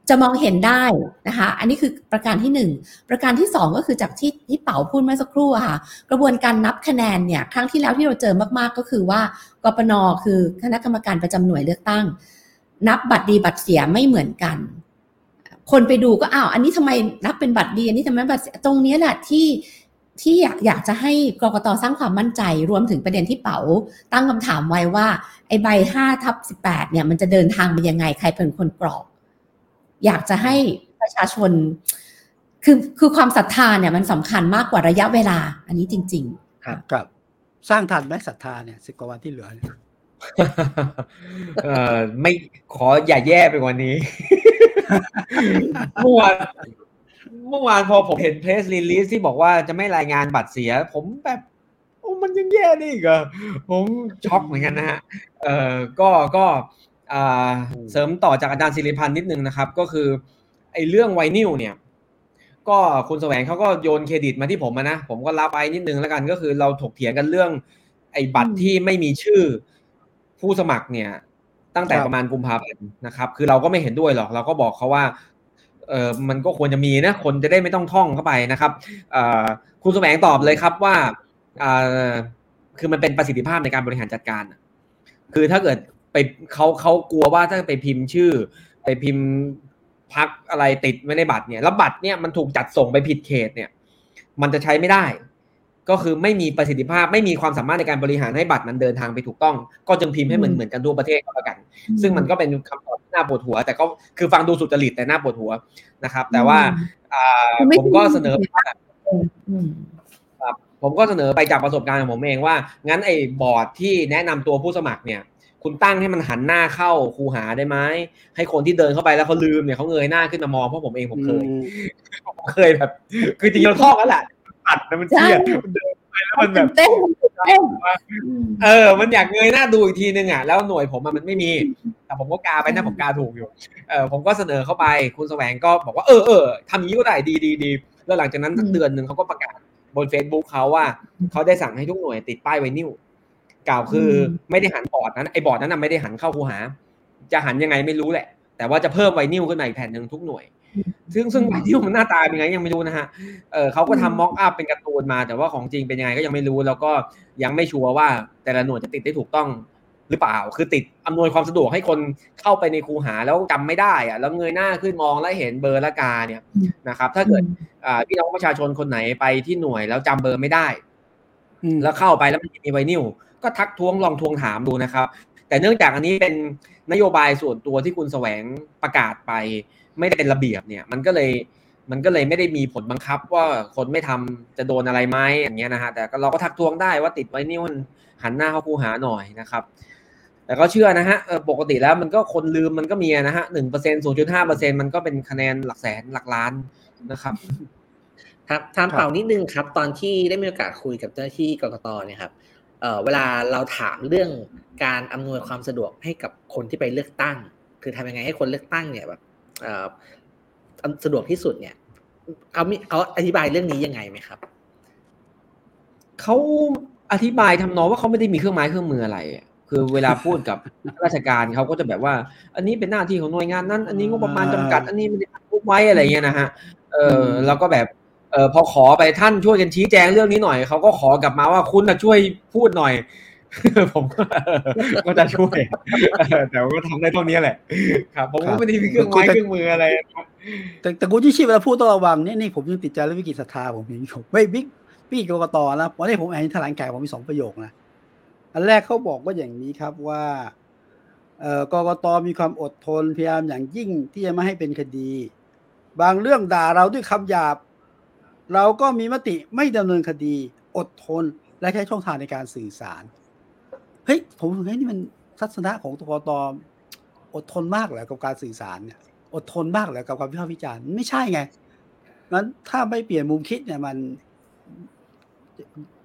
จะมองเห็นได้นะคะ อันนี้คือประการที่หนึ่งประการที่สองก็คือจากที่ที่เป๋าพูดเมื่อสักครู่ค่ะ กระบวนการนับคะแนนเนี่ยครั้งที่แล้วที่เราเจอมากๆก็คือว่ากปนคือคณะกรรมการประจำหน่วยเลือกตั้ง นับบัตรดีบัตรเสียไม่เหมือนกัน คนไปดูก็อ้าวอันนี้ทำไมนับเป็นบัตรดีอันนี้ทำไมบัตรตรงนี้แหละที่ที่อยากอยากจะให้กรกตสร้างความมั่นใจรวมถึงประเด็นที่เป๋าตั้งคำถามไว้ว่าไอ้ใบห้าทับสิบแปดเนี่ยมันจะเดินทางไปยังไงใครเป็นคนกรอก อยากจะให้ประชาชน คือคือความศรัทธาเนี่ยมันสำคัญมากกว่าระยะเวลา อันนี้จริง ๆ ครับครับ สร้างทันไหมศรัทธาเนี่ยสิบกว่าวันที่เหลือเออไม่ขออย่าแย่ไปกว่านี้เมื่อวานเมื่อวานพอผมเห็นเพรสรีลีสที่บอกว่าจะไม่รายงานบัตรเสีย ผมแบบโอ้มันยังแย่นี่อีกอะผมช็อกเหมือนกันนะฮะเอ่อก็ก็ เสริมต่อจากอาจารย์ศิริพันธ์นิดนึงนะครับ ก็คือไอ้เรื่องไวนิลเนี่ย ก็คุณแสวงเขาก็โยนเครดิตมาที่ผมนะ ผมก็รับไปนิดนึงแล้วกันก็คือเราถกเถียงกันเรื่อง ไอ้บัตรที่ไม่มีชื่อผู้สมัครเนี่ย ตั้งแต่ประมาณกุมภาพันธ์นะครับ คือเราก็ไม่เห็นด้วยหรอกเราก็บอกเขาว่าเออมันก็ควรจะมีนะคนจะได้ไม่ต้องท่องเข้าไปนะครับคุณแสวงตอบเลยครับว่าคือมันเป็นประสิทธิภาพในการบริหารจัดการ คือถ้าเกิด ไปเขาเขากลัวว่าถ้าไปพิมพ์ชื่อ ไปพิมพ์พักอะไรติดไว้ในบัตรเนี่ยแล้วบัตรเนี่ยมันถูกจัดส่งไปผิดเขตเนี่ย มันจะใช้ไม่ได้ ก็คือไม่มีประสิทธิภาพไม่มีความสามารถในการบริหารให้บัตรนั้นเดินทางไปถูกต้อง ก็จึงพิมพ์ให้เหมือนเหมือนกันทั่วประเทศก็แล้วกัน ซึ่งมันก็เป็นคำตอบที่น่าปวดหัว แต่ก็คือฟังดูสุจริตแต่น่าปวดหัวนะครับ แต่ว่าผมก็เสนอครับผมก็เสนอไปจากประสบการณ์ของผมเองว่า งั้นไอ้บอร์ดที่แนะนำตัวผู้สมัครเนี่ย คุณตั้งให้มันหันหน้าเข้าคูหาได้ไหมให้คนที่เดินเข้าไปแล้วเขาลืมเนี่ยเขาเงยหน้าขึ้นมามองเพราะผมเองผมเคยผมเคยแบบ คือจริงๆเราท่องแล้วแหละอัดแล้วมันเชี่ยเดินไปแล้วมันแบบเต้นเออ มันอยากเงยหน้าดูอีกทีนึงอะแล้วหน่วยผมมันไม่มี แต่ผมก็กาไปนะผมกาถูกอยู่เออผมก็เสนอเข้าไป คุณแสวงก็บอกว่าเออเออทำนี้ก็ได้ดีดีดีแล้วหลังจากนั้นสักเดือนหนึ่งเขาก็ประกาศบน Facebook เขาว่าเขาได้สั่งให้ทุกหน่วยติดป้ายไวนิว กล่าวคือไม่ได้หันบอร์ดนั้นไอ้บอร์ดนั้นไม่ได้หันเข้าคูหา จะหันยังไงไม่รู้แหละ แต่ว่าจะเพิ่มไวนิวขึ้นมาอีกแผ่นหนึ่งทุกหน่วย ซึ่งซึ่งไวนิวมันหน้าตาเป็นไงยังไม่รู้นะฮะเออเขาก็ทำม็อกอัพเป็นการ์ตูนมา แต่ว่าของจริงเป็นยังไงก็ยังไม่รู้ แล้วก็ยังไม่ชัวร์ว่าแต่ละหน่วยจะติดได้ถูกต้องหรือเปล่า คือติดอำนวยความสะดวกให้คนเข้าไปในคูหาแล้วจำไม่ได้อะแล้วเงยหน้าขึ้นมองแล้วเห็นเบอร์ละกาเนี่ยนะครับ ถ้าเกิดพี่น้องประชาชนคนไหนไปที่หน่วยแล้วจำเบอร์ไม่ได้ แล้วเข้าไปแล้วมันมีไวนิล ก็ทักท้วงลองทวงถามดูนะครับ แต่เนื่องจากอันนี้เป็นนโยบายส่วนตัวที่คุณแสวงประกาศไป ไม่ได้เป็นระเบียบเนี่ย มันก็เลยมันก็เลยไม่ได้มีผลบังคับว่าคนไม่ทำจะโดนอะไรไหมอย่างเงี้ยนะฮะแต่เราก็ทักท้วงได้ว่าติดไว้นี่มันหันหน้าเข้าคูหาหน่อยนะครับ แต่ก็เชื่อนะฮะปกติแล้วมันก็คนลืมมันก็มีนะฮะหนึ่งเปอร์เซ็นต์ศูนย์จุดห้าเปอร์เซ็นต์มันก็เป็นคะแนนหลักแสนหลักล้านนะครับครับถามเปล่านิดนึงครับ ตอนที่ได้มีโอกาสคุยกับเจ้าที่กรกตเนี่ยครับ เอ่อเวลาเราถามเรื่องการอำนวยความสะดวกให้กับคนที่ไปเลือกตั้ง คือทำยังไงให้คนเลือกตั้งเนี่ยแบบเอ่อสะดวกที่สุดเนี่ยเขามีเขาอธิบายเรื่องนี้ยังไงไหมครับเขาอธิบายทำนองว่าเขาไม่ได้มีเครื่องไม้เครื่องมืออะไรคือเวลาพูดกับราชการเขาก็จะแบบว่า อันนี้เป็นหน้าที่ของหน่วยงานนั้น อันนี้งบประมาณจำกัด อันนี้ไม่ได้พูดไว้อะไรเงี้ยนะฮะเออแล้วก็แบบ เออพอขอไปท่านช่วยกันชี้แจงเรื่องนี้หน่อยเขาก็ขอกลับมาว่าคุณนะช่วยพูดหน่อย ผมก็จะช่วยแต่ก็ทำได้เท่านี้แหละ ครับ ผมก็ไม่ได้มีเครื่องไม้เครื่องมืออะไรแต่แต่กูที่ชีพเวลาพูดต้องระวังนี่นี่ผมยังติดใจเรื่องวิกฤตศรัทธาผมผมไม่บิ๊กพี่กรกตนะวันนี้ผมอ่านแถลงข่าวผมมีสองประโยคนะอันแรกเขาบอกว่าอย่างนี้ครับว่าเอ่อกกตมีความอดทนพยายามอย่างยิ่งที่จะไม่ให้เป็นคดี บางเรื่องด่าเราด้วยคำหยาบ เราก็มีมติไม่ดำเนินคดีอดทนและใช้ช่องทางในการสื่อสาร เฮ้ย ผมเฮ้ยนี่มันทัศนะของกกตอดทนมากเลยกับการสื่อสารเนี่ย อดทนมากเลยกับความวิพากษ์วิจารณ์ไม่ใช่ไงงั้นถ้าไม่เปลี่ยนมุมคิดเนี่ยมัน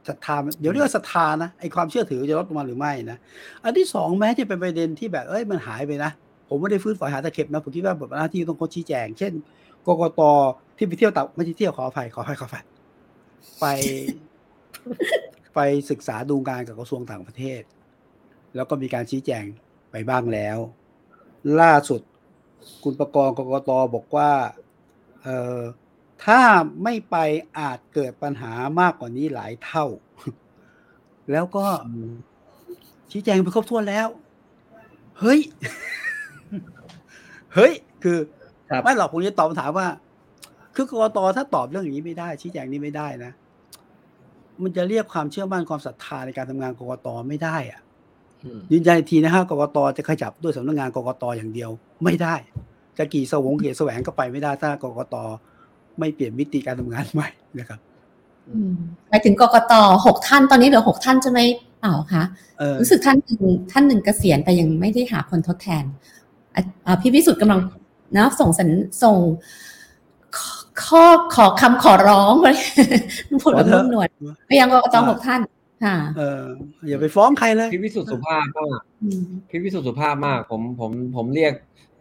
ศรัทธาเดี๋ยวเรียกว่าศรัทธานะไอความเชื่อถือจะลดลงมาหรือไม่นะอันที่สองแม้จะเป็นประเด็นที่แบบเอ้ยมันหายไปนะผมไม่ได้ฟื้นฝอยหาตะเข็บนะผมคิดว่าบทหน้าที่ต้องคนชี้แจง เช่นกกต ที่ไปเที่ยวต่างไม่ใช่เที่ยวขออภัยขออภัยขออภัยไป ไปศึกษาดูงานกับกระทรวงต่างประเทศ แล้วก็มีการชี้แจงไปบ้างแล้ว ล่าสุดคุณประกรณ์กกตบอกว่าเออถ้าไม่ไปอาจเกิดปัญหามากกว่านี้หลายเท่า แล้วก็ชี้แจงไปครบถ้วนแล้ว เฮ้ย เฮ้ย คือไม่หรอกผมจะตอบคำถามว่า คือกรกตถ้าตอบเรื่องอย่างนี้ไม่ได้ ชี้แจงนี้ไม่ได้นะ มันจะเรียกความเชื่อมั่นความศรัทธาในการทำงานกรกตไม่ได้อะยืนยันทีนะฮะกรกตจะขยับด้วยสำนักงานกรกตอย่างเดียว ไม่ได้ จะกี่สวงเกียรแสวงก็ไปไม่ได้ถ้ากรกตไม่เปลี่ยนมิติการทำงานใหม่นะครับหมายถึงกกตหกท่านตอนนี้เหลือหกท่านจะไม่เปล่าคะรู้สึกท่านหนึ่งท่านหนึ่งเกษียณไปยังไม่ได้หาคนทดแทนพี่พิสุทธิ์กำลังนะส่งสัญส่ง ข้อขอคำขอร้องเลยพูดแบบนุ่มนวลไปยังกกตหกท่านค่ะเอออย่าไปฟ้องใครเลยพี่พิสุทธิ์สุภาพมากพี่พิสุทธิ์สุภาพมาก ผมผมผมเรียก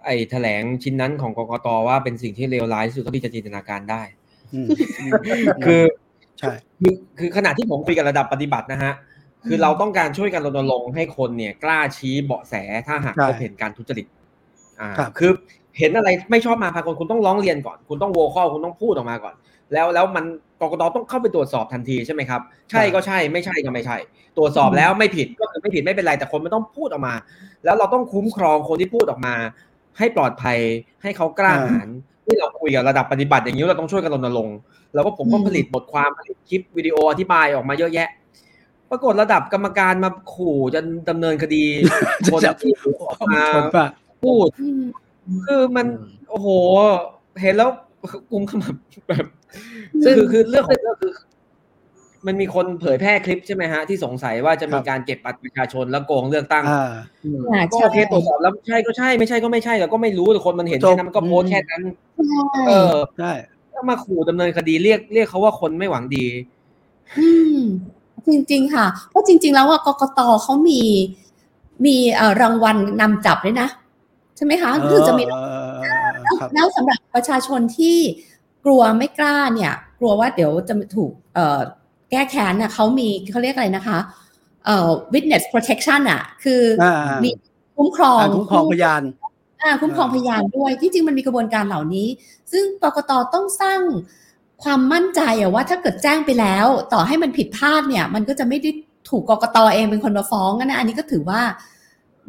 ไอ้แถลงชิ้นนั้นของกกตว่าเป็นสิ่งที่เลวร้ายที่สุดที่จะจินตนาการได้คือใช่คือคือขณะที่ผมคุยกับระดับปฏิบัตินะฮะ คือเราต้องการช่วยกันรณรงค์ให้คนเนี่ย กล้าชี้เบาะแสถ้าหากพบเห็นการทุจริตอ่าคือ เห็นอะไรไม่ชอบมาพากลคุณต้องร้องเรียนก่อน คุณต้องโวคอลคุณต้องพูดออกมาก่อน แล้วแล้วมันกรกตต้องเข้าไปตรวจสอบทันทีใช่ไหมครับ ใช่ก็ใช่ไม่ใช่ก็ไม่ใช่ ตรวจสอบแล้วไม่ผิดก็คือไม่ผิดไม่เป็นไรแต่คนมันต้องพูดออกมา แล้วเราต้องคุ้มครองคนที่พูดออกมา ให้ปลอดภัยให้เขากล้าหาญที่เราคุยกับระดับปฏิบัติอย่างนี้เราต้องช่วยกันรณรงค์แล้วก็ผมก็ผลิตบทความผลิตคลิปวิดีโออธิบายออกมาเยอะแยะ ปรากฏระดับกรรมการมาขู่จะดำเนินคดีคนที่ออกมาพูด คือมันโอ้โห เห็นแล้วกุมขมับแบบคือคือเรื่องของเรื่องคือ มันมีคนเผยแพร่คลิปใช่ไหมฮะ ที่สงสัยว่าจะมีการเก็บบัตรประชาชนแล้วโกงเลือกตั้งก็โอเคตรวจสอบแล้วใช่ก็ใช่ไม่ใช่ก็ไม่ใช่แต่ก็ไม่รู้แต่คนมันเห็นแค่นั้นมันก็โพสแค่นั้นเออใช่ถ้ามาขู่ดำเนินคดีเรียกเรียกเขาว่าคนไม่หวังดีอืมจริง ๆ ค่ะเพราะจริง ๆ แล้วว่ากกตเขามีมีรางวัลนำจับด้วยนะ ใช่ไหมคะคือจะมีแล้วสำหรับประชาชนที่กลัวไม่กล้าเนี่ย กลัวว่าเดี๋ยวจะถูกเแก้แค้นน่ะเขามีเขาเรียกอะไรนะคะเอ่อ witness protection อะ คือมีคุ้มครองคุ้มครองพยานอ่าคุ้มครองพยานด้วย ที่จริงมันมีกระบวนการเหล่านี้ ซึ่งกกตต้องสร้างความมั่นใจอะว่าถ้าเกิดแจ้งไปแล้ว ต่อให้มันผิดพลาดเนี่ย มันก็จะไม่ได้ถูกกกตเองเป็นคนมาฟ้องนะอันนี้ก็ถือว่า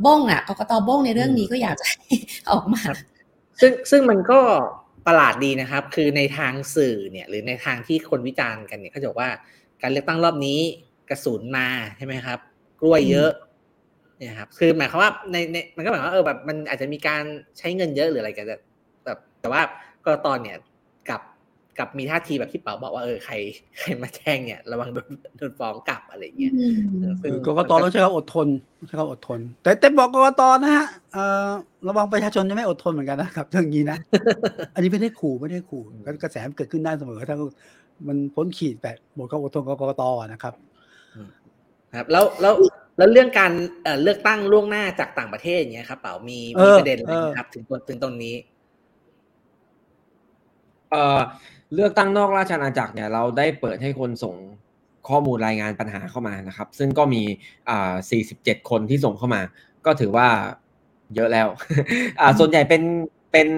บ้งอะกกตบ้งในเรื่องนี้ก็อยากจะให้ออกมา ซึ่งซึ่งมันก็ประหลาดดีนะครับ คือในทางสื่อเนี่ย หรือในทางที่คนวิจารณ์กันเนี่ยเขาจะบอกว่าการเลือกตั้งรอบนี้กระสุนมาใช่ไหมครับ กล้วยเยอะเนี่ยครับ คือหมายความว่าในในมันก็หมายความว่าเออแบบมันอาจจะมีการใช้เงินเยอะหรืออะไรกันแบบแต่ว่ากรตอนเนี่ย กับกับมีท่าทีแบบที่เป๋าบอกว่าเออใครใครมาแจ้งเนี่ย ระวังโดนโดนฟ้องกลับอะไรเงี้ยคือกกตต้องใช้คำอดทนใช้คำอดทน แต่แต่บอกกกตนะฮะเอ่อระวังประชาชนจะไม่อดทนเหมือนกันนะครับเรื่องนี้นะ อันนี้ไม่ได้ขู่ไม่ได้ขู่กระแสมันเกิดขึ้นได้เสมอถ้ามันพ้นขีดแบบหมดความอดทนของกกตนะครับครับ แล้วแล้วแล้วเรื่องการเอ่อเลือกตั้งล่วงหน้าจากต่างประเทศอย่างเงี้ยครับเป๋ามีมีประเด็นอะไรไหมครับ ถึงถึงตรงนี้ เอ่อเลือกตั้งนอกราชอาณาจักรเนี่ยเราได้เปิดให้คนส่งข้อมูลรายงานปัญหาเข้ามานะครับ ซึ่งก็มีอ่า47 คนที่ส่งเข้ามา ก็ถือว่าเยอะแล้วอ่าส่วนใหญ่เป็นเป็น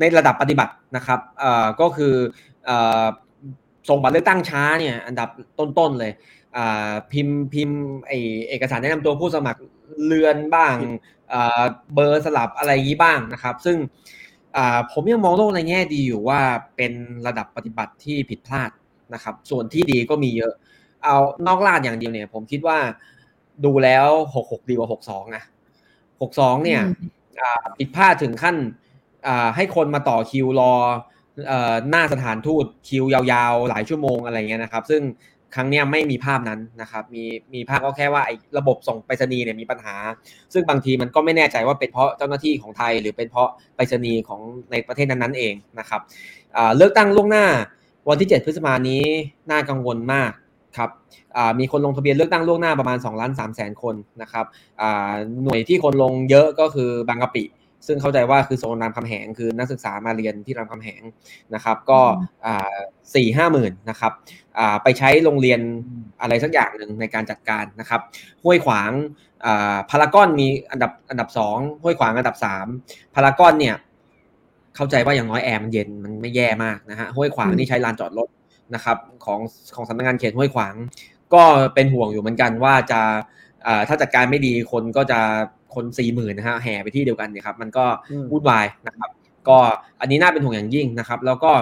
ในระดับปฏิบัตินะครับอ่าก็คืออ่าส่งบัตรเลือกตั้งช้าเนี่ยอันดับต้นๆเลยอ่าพิมพ์พิมพ์ไอเอกสารแนะนำตัวผู้สมัครเลือนบ้างอ่าเบอร์สลับอะไรอย่างนี้บ้างนะครับ ซึ่ง ผมยังมองโลกในแง่ดีอยู่ว่าเป็นระดับปฏิบัติที่ผิดพลาดนะครับ ส่วนที่ดีก็มีเยอะ เอานอกลาดอย่างเดียวเนี่ย ผมคิดว่าดูแล้วหกหกดีกว่าหกสองนะหกสองเนี่ยผิดพลาดถึงขั้นให้คนมาต่อคิวรอหน้าสถานทูตคิวยาวๆ หลายชั่วโมงอะไรเงี้ยนะครับ ซึ่ง ครั้งนี้ไม่มีภาพนั้นนะครับ มีมีภาพก็แค่ว่าไอ้ระบบส่งไปรษณีย์เนี่ยมีปัญหา ซึ่งบางทีมันก็ไม่แน่ใจว่าเป็นเพราะเจ้าหน้าที่ของไทย หรือเป็นเพราะไปรษณีย์ของในประเทศนั้นๆเองนะครับเลือกตั้งล่วงหน้าวันที่ 7 พฤษภานี้น่ากังวลมากครับมีคนลงทะเบียนเลือกตั้งล่วงหน้าประมาณ2ล้าน3แสนคนนะครับหน่วยที่คนลงเยอะก็คือบางกะปิ ซึ่งเข้าใจว่าคือโซนรามคำแหงคือนักศึกษามาเรียนที่รามคำแหงนะครับ ก็สี่ห้าหมื่นนะครับไปใช้โรงเรียนอะไรสักอย่างหนึ่งในการจัดการนะครับห้วยขวางพารากอนมีอันดับอันดับสองห้วยขวางอันดับสามพารากอนเนี่ยเข้าใจว่าอย่างน้อยแอร์มันเย็นมันไม่แย่มากนะฮะห้วยขวางนี่ใช้ลานจอดรถนะครับของของสำนักงานเขตห้วยขวาง ก็เป็นห่วงอยู่เหมือนกันว่าจะถ้าจัดการไม่ดีคนก็จะคนสี่หมื่นนะฮะแห่ไปที่เดียวกันเนี่ยครับมันก็วุ่นวายนะครับ ก็อันนี้น่าเป็นห่วงอย่างยิ่งนะครับ แล้วก็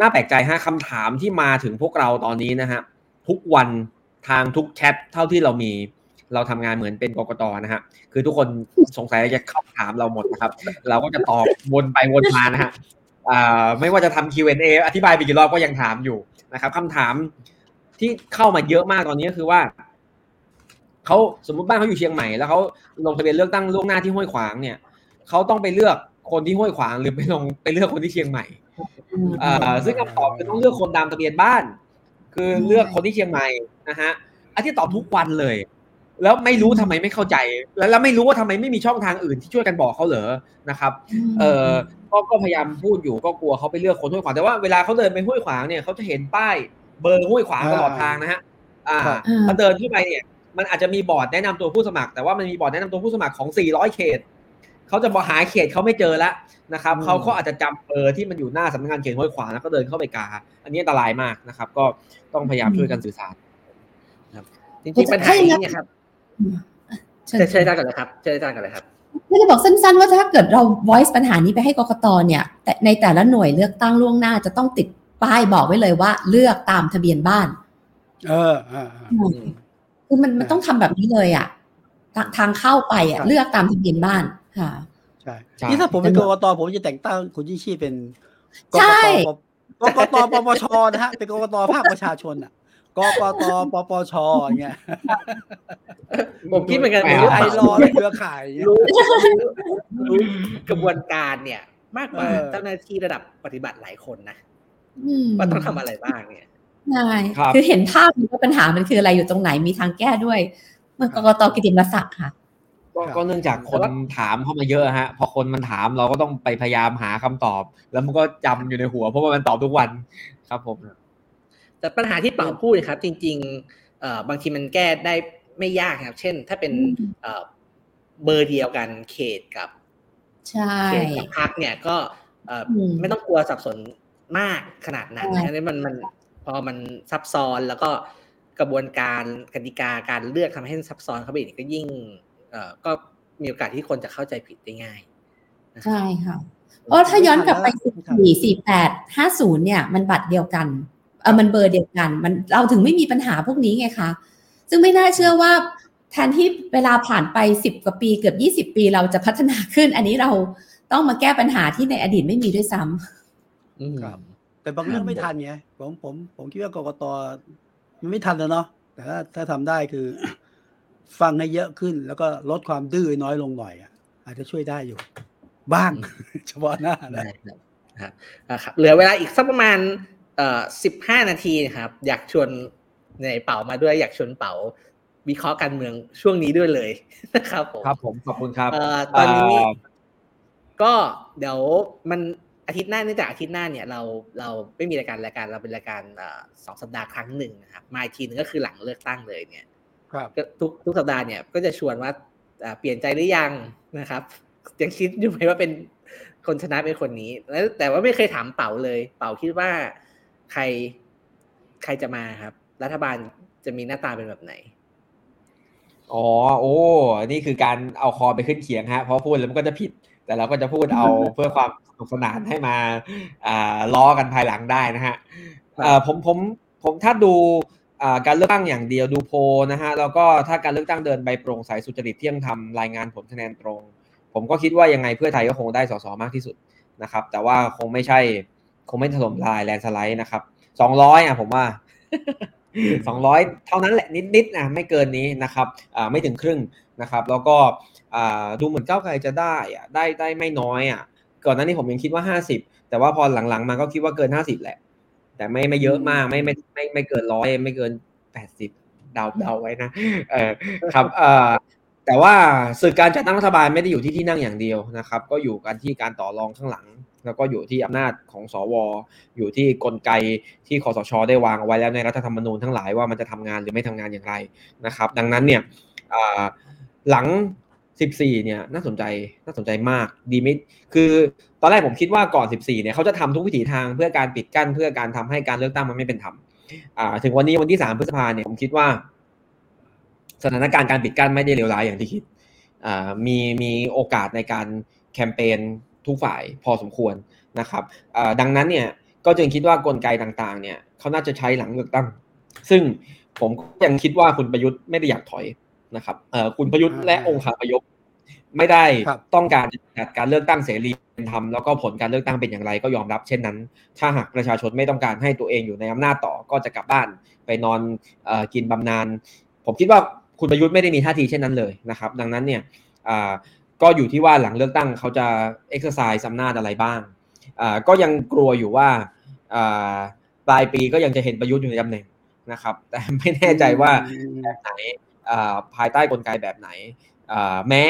น่าแปลกใจฮะคำถามที่มาถึงพวกเราตอนนี้นะฮะทุกวันทางทุกแชทเท่าที่เรามีเราทำงานเหมือนเป็นกกตนะฮะคือทุกคนสงสัยจะคำถามเราหมดนะครับ เราก็จะตอบวนไปวนมานะฮะไม่ว่าจะทำ Q&A อธิบายไปกี่รอบก็ยังถามอยู่นะครับคำถามที่เข้ามาเยอะมากตอนนี้คือว่า เขาสมมติบ้านเขาอยู่เชียงใหม่แล้วเขาลงทะเบียนเลือกตั้งล่วงหน้าที่ห้วยขวางเนี่ยเขาต้องไปเลือกคนที่ห้วยขวางหรือไปลงไปเลือกคนที่เชียงใหม่อ่าซึ่งคำตอบคือต้องเลือกคนตามทะเบียนบ้าน คือเลือกคนที่เชียงใหม่นะฮะอันที่ตอบทุกวันเลย แล้วไม่รู้ทำไมไม่เข้าใจ แล้วแล้วไม่รู้ว่าทำไมไม่มีช่องทางอื่นที่ช่วยกันบอกเขาเหรอนะครับ เออก็ก็พยายามพูดอยู่ก็กลัวเขาไปเลือกคนห้วยขวางแต่ว่าเวลาเขาเดินไปห้วยขวางเนี่ยเขาจะเห็นป้ายเบอร์ห้วยขวางตลอดทางนะฮะอ่าพอเดินขึ้นไปเนี่ย มันอาจจะมีบอร์ดแนะนำตัวผู้สมัคร แต่ว่ามันมีบอร์ดแนะนำตัวผู้สมัครของ 400 เขตเขาจะบอหาเขตเขาไม่เจอแล้วนะครับเขาก็อาจจะจำเบอร์ที่มันอยู่หน้าสำนักงานเขตห้วยขวางแล้วก็เดินเข้าไปกา อันนี้อันตรายมากนะครับ ก็ต้องพยายามช่วยกันสื่อสารครับจริงๆปัญหานี้เนี่ยครับเชิญเชิญอาจารย์ก่อนเลยครับเชิญอาจารย์ก่อนเลยครับไม่ได้บอกสั้นๆ ว่าถ้าเกิดเรา voice ปัญหานี้ไปให้กรกตเนี่ย แต่ในแต่ละหน่วยเลือกตั้งล่วงหน้าจะต้องติดป้ายบอกไว้เลยว่า เลือกตามทะเบียนบ้าน เออ คือมันมันต้องทำแบบนี้เลยอะทางเข้าไปอะเลือกตามทะเบียนบ้านค่ะใช่นี่ถ้าผมเป็นกรกตผมจะแต่งตั้งคุณยี่ชีเป็นกกตกกตปปชนะฮะเป็นกกตภาคประชาชนอะกกตปปชอย่างเงี้ยผมคิดเหมือนกันไอรอเครือข่ายรู้รู้กระบวนการเนี่ย มากกว่าเจ้าหน้าที่ระดับปฏิบัติหลายคนนะว่าต้องทำอะไรบ้างเนี่ย ใช่คือเห็นภาพว่าปัญหามันคืออะไรอยู่ตรงไหนมีทางแก้ด้วยเมื่อกกตกิติมศักดิ์ค่ะก็เนื่องจากคนถามเข้ามาเยอะฮะ พอคนมันถามเราก็ต้องไปพยายามหาคำตอบ แล้วมันก็จำอยู่ในหัว เพราะว่ามันตอบทุกวันครับผม แต่ปัญหาที่เป่าพูดครับ จริงๆเอ่อบางทีมันแก้ได้ไม่ยากครับ เช่น ถ้าเป็นเอ่อเบอร์เดียวกันเขตกับเขตกับพักเนี่ยก็เอ่อไม่ต้องกลัวสับสนมากขนาดนั้นอันนี้มันมัน พอมันซับซ้อนแล้วก็กระบวนการกติกาการเลือกทำให้ซับซ้อนเข้าไปอีกก็ยิ่งเอ่อก็มีโอกาสที่คนจะเข้าใจผิดได้ง่ายใช่ค่ะเพราะถ้าย้อนกลับไปสี่สี่แปดห้าศูนย์เนี่ย มันบัตรเดียวกันเออมันเบอร์เดียวกัน มันเราถึงไม่มีปัญหาพวกนี้ไงคะซึ่งไม่น่าเชื่อว่าแทนที่เวลาผ่านไปสิบกว่าปีเกือบยี่สิบปีเราจะพัฒนาขึ้น อันนี้เราต้องมาแก้ปัญหาที่ในอดีตไม่มีด้วยซ้ำครับ แต่บางเรื่องไม่ทันไงผมผมผมคิดว่ากกตมันไม่ทันแล้วเนาะแต่ถ้าถ้าทำได้คือ ฟังให้เยอะขึ้น แล้วก็ลดความดื้อน้อยลงหน่อยอะอาจจะช่วยได้อยู่ บ้าง เฉพาะหน้านะได้ครับครับเหลือเวลาอีกสักประมาณเอ่อสิบห้านาทีครับ อยากชวนในเป๋ามาด้วยอยากชวนเป๋าวิเคราะห์การเมืองช่วงนี้ด้วยเลยนะครับผมครับผมขอบคุณครับเอ่อตอนนี้เอ่อก็เดี๋ยวมัน อาทิตย์หน้าเนื่องจากอาทิตย์หน้าเนี่ยเราเราไม่มีรายการรายการเราเป็นรายการเอ่อสองสัปดาห์ครั้งหนึ่งนะครับมาอีกทีหนึงก็คือหลังเลือกตั้งเลยเนี่ยครับก็ทุกทุกสัปดาห์เนี่ยก็จะชวนว่าอ่าเปลี่ยนใจหรือยังนะครับยังคิดอยู่ไหมว่าเป็นคนชนะเป็นคนนี้แล้วแต่ว่าไม่เคยถามเป๋าเลย เป๋าคิดว่าใครใครจะมาครับ รัฐบาลจะมีหน้าตาเป็นแบบไหนอ๋อโอ้ นี่คือการเอาคอไปขึ้นเขียงฮะเพราะพูดแล้วมันก็จะผิด แต่เราก็จะพูดเอาเพื่อความสนุกสนานให้มาอ่าล้อกันภายหลังได้นะฮะครับเอ่อผมผมผมถ้าดูอ่าการเลือกตั้งอย่างเดียวดูโพลนะฮะแล้วก็ถ้าการเลือกตั้งเดินใบโปร่งใสสุจริตเที่ยงธรรมรายงานผลคะแนนตรง ผมก็คิดว่ายังไงเพื่อไทยก็คงได้สสมากที่สุดนะครับ แต่ว่าคงไม่ใช่คงไม่ถล่มทลายแลนสไลด์นะครับสองร้อยอะผมว่าสองร้อยเท่านั้นแหละนิดๆนะไม่เกินนี้นะครับอ่าไม่ถึงครึ่งนะครับ แล้วก็อ่า ดูเหมือนก้าวไกลจะได้อะได้ได้ไม่น้อยอะก่อนหน้านี้ผมยังคิดว่าห้าสิบแต่ว่าพอหลังๆมาก็คิดว่าเกินห้าสิบแหละ แต่ไม่ไม่เยอะมากไม่ไม่ไม่ไม่เกินร้อยไม่เกินแปดสิบเดาเดาไว้นะเออครับเออแต่ว่าสื่อการจัดตั้งรัฐบาลไม่ได้อยู่ที่ที่นั่งอย่างเดียวนะครับ ก็อยู่กันที่การต่อรองข้างหลัง แล้วก็อยู่ที่อำนาจของสว อยู่ที่กลไกที่คอสช ได้วางเอาไว้แล้วในรัฐธรรมนูญทั้งหลายว่ามันจะทำงานหรือไม่ทำงานอย่างไรนะครับ ดังนั้นเนี่ยหลัง 14 เนี่ยน่าสนใจน่าสนใจมากดีมิคือตอนแรกผมคิดว่าก่อน 14 เนี่ยเขาจะทำทุกวิถีทางเพื่อการปิดกั้นเพื่อการทำให้การเลือกตั้งมันไม่เป็นธรรมอ่าถึงวันนี้วันที่ 3 พฤษภาเนี่ยผมคิดว่า สถานการณ์การปิดกั้นไม่ได้เลวร้ายอย่างที่คิดอ่ามีมีโอกาสในการแคมเปญทุกฝ่ายพอสมควรนะครับอ่าดังนั้นเนี่ยก็จึงคิดว่ากลไกต่างๆ เนี่ยเขาน่าจะใช้หลังเลือกตั้ง ซึ่งผมยังคิดว่าคุณประยุทธ์ไม่ได้อยากถอย นะครับเอ่อคุณประยุทธ์และองค์คาพยพไม่ได้ครับต้องการจัดการเลือกตั้งเสรีเป็นธรรมแล้วก็ผลการเลือกตั้งเป็นอย่างไรก็ยอมรับ เช่นนั้น ถ้าหากประชาชนไม่ต้องการให้ตัวเองอยู่ในอำนาจต่อก็จะกลับบ้านไปนอนเออกินบำนาญผมคิดว่าคุณประยุทธ์ไม่ได้มีท่าทีเช่นนั้นเลยนะครับ ดังนั้นเนี่ยอ่าก็อยู่ที่ว่าหลังเลือกตั้งเขาจะ exercise อำนาจอะไรบ้างอ่าก็ยังกลัวอยู่ว่าอ่าปลายปีก็ยังจะเห็นประยุทธ์อยู่ในตำแหน่งนะครับ แต่ไม่แน่ใจว่าแบบไหนอ่า ภายใต้กลไกแบบไหนอ่าแม้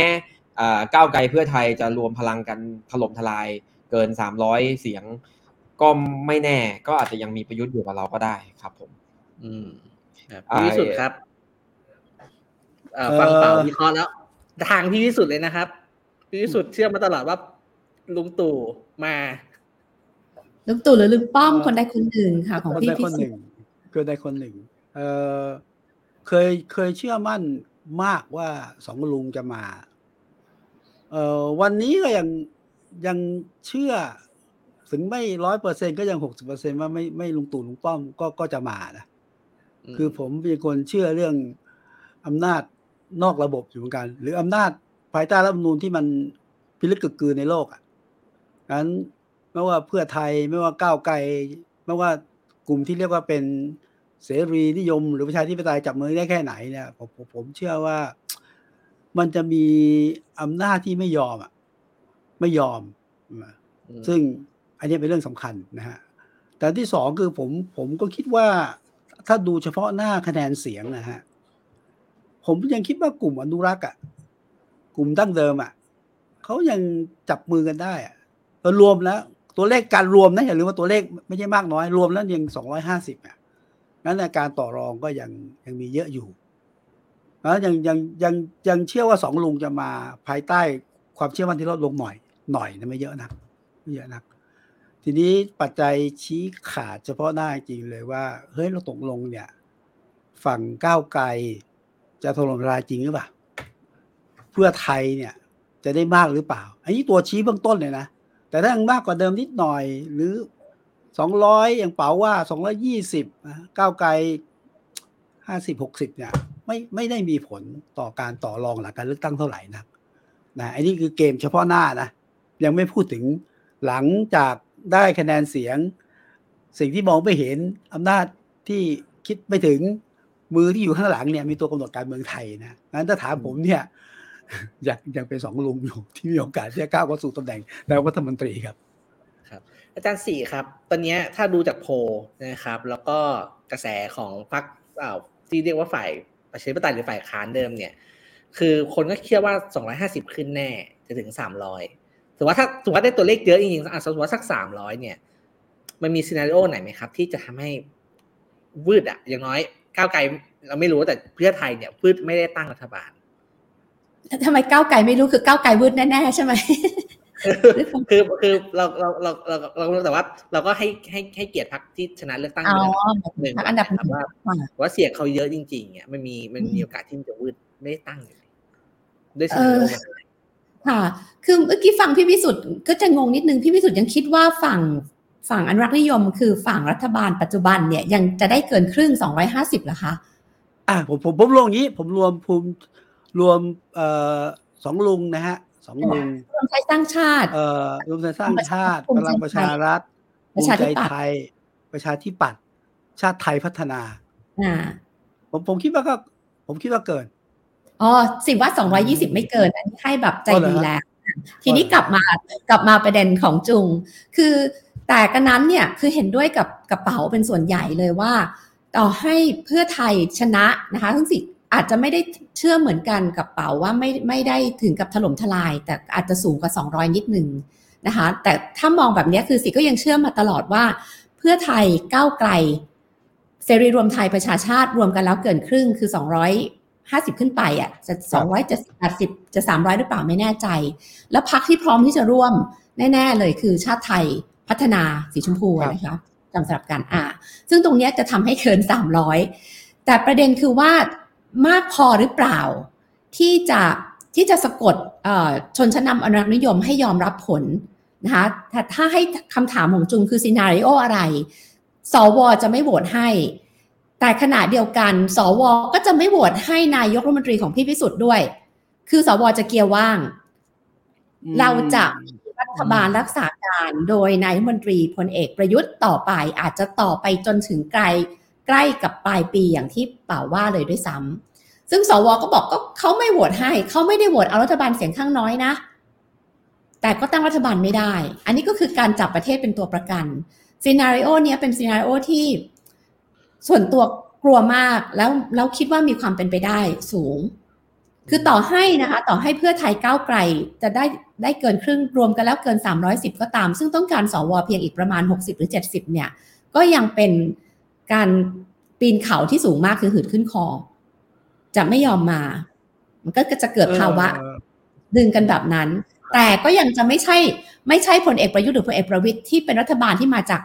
อ่าก้าวไกลเพื่อไทยจะรวมพลังกันถล่มทลายเกิน 300 เสียง ก็ไม่แน่ ก็อาจจะยังมีประยุทธ์อยู่กับเราก็ได้ครับผม อืมครับอ่าพี่วิสุทธ์ครับเอ่อฟังเป่าวิเคราะห์แล้ว ทางพี่วิสุทธ์เลยนะครับ พี่วิสุทธ์เชื่อมาตลอดว่า ลุงตู่มา ลุงตู่หรือลุงป้อมคนใดคนหนึ่งค่ะ ของคนพี่ใดพิคนหสุทนึ่งธิ์คนใดคนหนึ่ง เออ เคยเคยเชื่อมั่นมากว่าสองลุงจะมาเออวันนี้ก็ยังยังเชื่อ ถึงไม่ร้อยเปอร์เซ็นก็ยังหกสิบเปอร์เซ็นว่าไม่ไม่ลุงตู่ลุงป้อมก็ก็จะมานะอืมคือผมเป็นคนเชื่อเรื่องอำนาจนอกระบบอยู่เหมือนกัน หรืออำนาจภายใต้รัฐธรรมนูญที่มันพิลึกกึกกือในโลกอะงั้นไม่ว่าเพื่อไทยไม่ว่าก้าวไกลไม่ว่ากลุ่มที่เรียกว่าเป็น เสรีนิยม หรือประชาธิปไตยจับมือได้แค่ไหนเนี่ยผมผมผมเชื่อว่ามันจะมีอำนาจที่ไม่ยอมอะไม่ยอมอืมซึ่งอันนี้เป็นเรื่องสำคัญนะฮะแต่ที่สองคือผมผมก็คิดว่าถ้าดูเฉพาะหน้าคะแนนเสียงนะฮะผมยังคิดว่ากลุ่มอนุรักษ์อะกลุ่มดั้งเดิมอะเขายังจับมือกันได้อะแล้วรวมแล้ว ตัวเลขการรวมนะอย่าลืมว่าตัวเลขไม่ใช่มากน้อย รวมแล้วยังสองร้อยห้าสิบอะงั้ นในการต่อรองก็ยังยังมีเยอะอยู่แล้วยังยังยังยังเชื่อว่าสองลุงจะมาภายใต้ความเชื่อมั่นที่ลดลงหน่อยหน่อยนะไม่เยอะนะไม่เยอะนักทีนี้ปัจจัยชี้ขาดเฉพาะหน้าจริงเลยว่าเฮ้ยเราตกลงเนี่ย ฝั่งก้าวไกลจะถล่มทลายจริงหรือเปล่าเพื่อไทยเนี่ยจะได้มากหรือเปล่า อันนี้ตัวชี้เบื้องต้นเลยนะแต่ถ้ายังมากกว่าเดิมนิดหน่อย หรือ สองร้อยอย่างเป๋าว่าสองร้อยี่สิบก้าวไกลห้าสิบหกสิบเนี่ยไม่ไม่ได้มีผลต่อการต่อรองหลังการเลือกตั้งเท่าไหร่นะนะอันนี้คือเกมเฉพาะหน้านะ ยังไม่พูดถึงหลังจากได้คะแนนเสียง สิ่งที่มองไม่เห็นอำนาจที่คิดไม่ถึงมือที่อยู่ข้างหลังเนี่ยมีตัวกำหนดการเมืองไทยนะงั้นถ้าถามผมเนี่ยอยากยังเป็นสองลุงอยู่ที่มีโอกาสที่จะก้าวเข้าสู่ตำแหน่งนายกรัฐมนตรีครับ อาจารย์สี่ครับ ตอนนี้ถ้าดูจากโพนะครับ แล้วก็กระแสของพรรคที่เรียกว่าฝ่ายประชาธิปไตยหรือฝ่ายค้านเดิมเนี่ย คือคนก็เชื่อว่า 250 ขึ้นแน่จะถึง 300ถือว่าถ้าถือว่าได้ตัวเลขเยอะจริงๆอะสมมติว่าสัก 300 เนี่ย มันมีซีนารีโอไหนไหมครับ ที่จะทำให้วืดอะอย่างน้อยก้าวไกลเราไม่รู้แต่เพื่อไทยเนี่ยวืดไม่ได้ตั้งรัฐบาลทำไมก้าวไกลไม่รู้คือก้าวไกลวืดแน่ๆใช่ไหม คือคือเราเราเราเราเราแต่ว่า เราก็ให้ให้ให้เกียรติพรรคที่ชนะเลือกตั้งอ๋อหนึ่งพรรคอันดับหนึ่งว่าว่าเสียงเขาเยอะจริงๆเนี่ยมันมีมันมีโอกาสที่มันจะวืดไม่ได้ตั้งอยู่ด้วยซีนารีโอมันค่ะ คือเมื่อกี้ฟังพี่วิสุทธ์ก็จะงงนิดนึง พี่วิสุทธ์ยังคิดว่าฝั่งฝั่งอนุรักษ์นิยม คือฝั่งรัฐบาลปัจจุบันเนี่ยยังจะได้เกินครึ่ง250เหรอคะ อ่าผมผมผมรวมอย่างนี้ ผมรวมภูมิรวมเอ่อสองลุงนะฮะ สองลุงรวมไทยสร้างชาติ เอ่อรวมไทยสร้างชาติภูมิพลังประชารัฐปภูระมิชาใจธิปัตย์ไทย ประชาธิปัตย์ชาติไทยพัฒนาอ่าผมผมคิดว่าก็ ผมคิดว่าเกินอ๋อสิว่า220ไม่เกิน อันนี้ให้แบบใจอ๋อเหรอดีฮะแล้ว ทีนี้กลับมากลับมาประเด็นของจุง คือแต่กันนั้นเนี่ยคือเห็นด้วยกับกระเป๋าเป็นส่วนใหญ่เลยว่า ต่อให้เพื่อไทยชนะนะคะทั้งสิอาจจะไม่ได้ เชื่อเหมือนกันกับเป๋าว่าไม่ไม่ได้ถึงกับถล่มทลาย แต่อาจจะสูงกว่า 200 นิดนึงนะคะแต่ถ้ามองแบบนี้คือสิก็ยังเชื่อมาตลอดว่า เพื่อไทยก้าวไกลเสรีรวมไทยประชาชาติรวมกันแล้วเกินครึ่งคือ 250 ขึ้นไปอะจะ270 80จะ 300 หรือเปล่าไม่แน่ใจ แล้วพักที่พร้อมที่จะร่วมแน่ ๆ เลยคือชาติไทยพัฒนาสีชมพูครับนะคะจำสลับกันอ่า ซึ่งตรงเนี้ยจะทำให้เกิน 300 แต่ประเด็นคือว่า มากพอหรือเปล่า ที่จะที่จะสะกดเอ่อชนชั้นนำอนุรักษ์นิยมให้ยอมรับผลนะคะถ้าถ้าให้คำถามของจุงคือซีนารีโออะไร สวจะไม่โหวตให้ แต่ขณะเดียวกัน สวก็จะไม่โหวตให้นายกรัฐมนตรีของพี่พิสุทธิ์ด้วย คือสวจะเกียร์ว่าง เราจะมีรัฐบาลรักษาการโดยนายกรัฐมนตรีพลเอกประยุทธ์ต่อไปอาจจะต่อไปจนถึงไกล ใกล้กับปลายปีอย่างที่เป่าว่าเลยด้วยซ้ำซึ่งสวก็บอกก็เขาไม่โหวตให้ เขาไม่ได้โหวตเอารัฐบาลเสียงข้างน้อยนะ แต่ก็ตั้งรัฐบาลไม่ได้ อันนี้ก็คือการจับประเทศเป็นตัวประกันซีนารีโอเนี้ยเป็นซีนารีโอที่ส่วนตัวกลัวมากแล้วแล้วคิดว่ามีความเป็นไปได้สูง คือต่อให้นะคะ ต่อให้เพื่อไทยก้าวไกลจะได้ได้เกินครึ่งรวมกันแล้วเกิน 310 ก็ตาม ซึ่งต้องการสวเพียงอีกประมาณ 60 หรือ 70 เนี่ย ก็ยังเป็น การปีนเขาที่สูงมากคือหืดขึ้นคอ จะไม่ยอมมา มันก็จะเกิดภาวะเออดึงกันแบบนั้น แต่ก็ยังจะไม่ใช่ ไม่ใช่พลเอกประยุทธ์หรือพลเอกประวิตยที่เป็นรัฐบาลที่มาจาก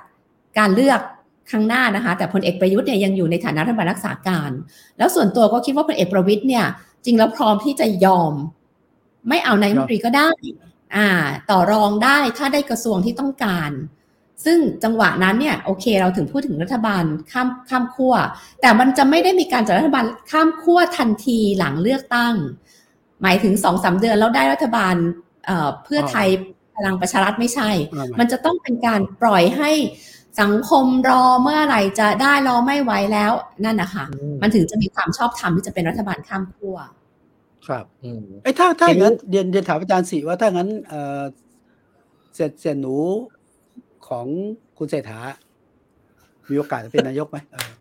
การเลือกครั้งหน้านะคะ แต่พลเอกประยุทธ์เนี่ยยังอยู่ในฐานะรัฐบาลรักษาการ แล้วส่วนตัวก็คิดว่าพลเอกประวิตยเนี่ย จริงแล้วพร้อมที่จะยอม ไม่เอานายกรัฐมนตรีก็ได้ อ่า ต่อรองได้ถ้าได้กระทรวงที่ต้องการ ซึ่งจังหวะนั้นเนี่ยโอเค เราถึงพูดถึงรัฐบาลข้ามข้ามขั้วแต่มันจะไม่ได้มีการจัดรัฐบาลข้ามขั้วทันทีหลังเลือกตั้ง หมายถึงสองสาเดือนแล้วได้รัฐบาลเอ่อเพื่อไทยพลังประชารัฐไม่ใช่อ่ามันจะต้องเป็นการปล่อยให้สังคมรอเมื่อไหร่จะได้รอไม่ไหวแล้วนั่นนะคะมันถึงจะมีความชอบธรรมที่จะเป็นรัฐบาลข้ามขั้วครับอืมไอ้ยถ้าถ้าเห็นอย่างนั้นเรียนเรียนถามอาจารย์สิว่าถ้างั้นเออเสร็จเสร็จหนู ของคุณเศรษฐา มีโอกาสจะเป็นนายกไหมเออ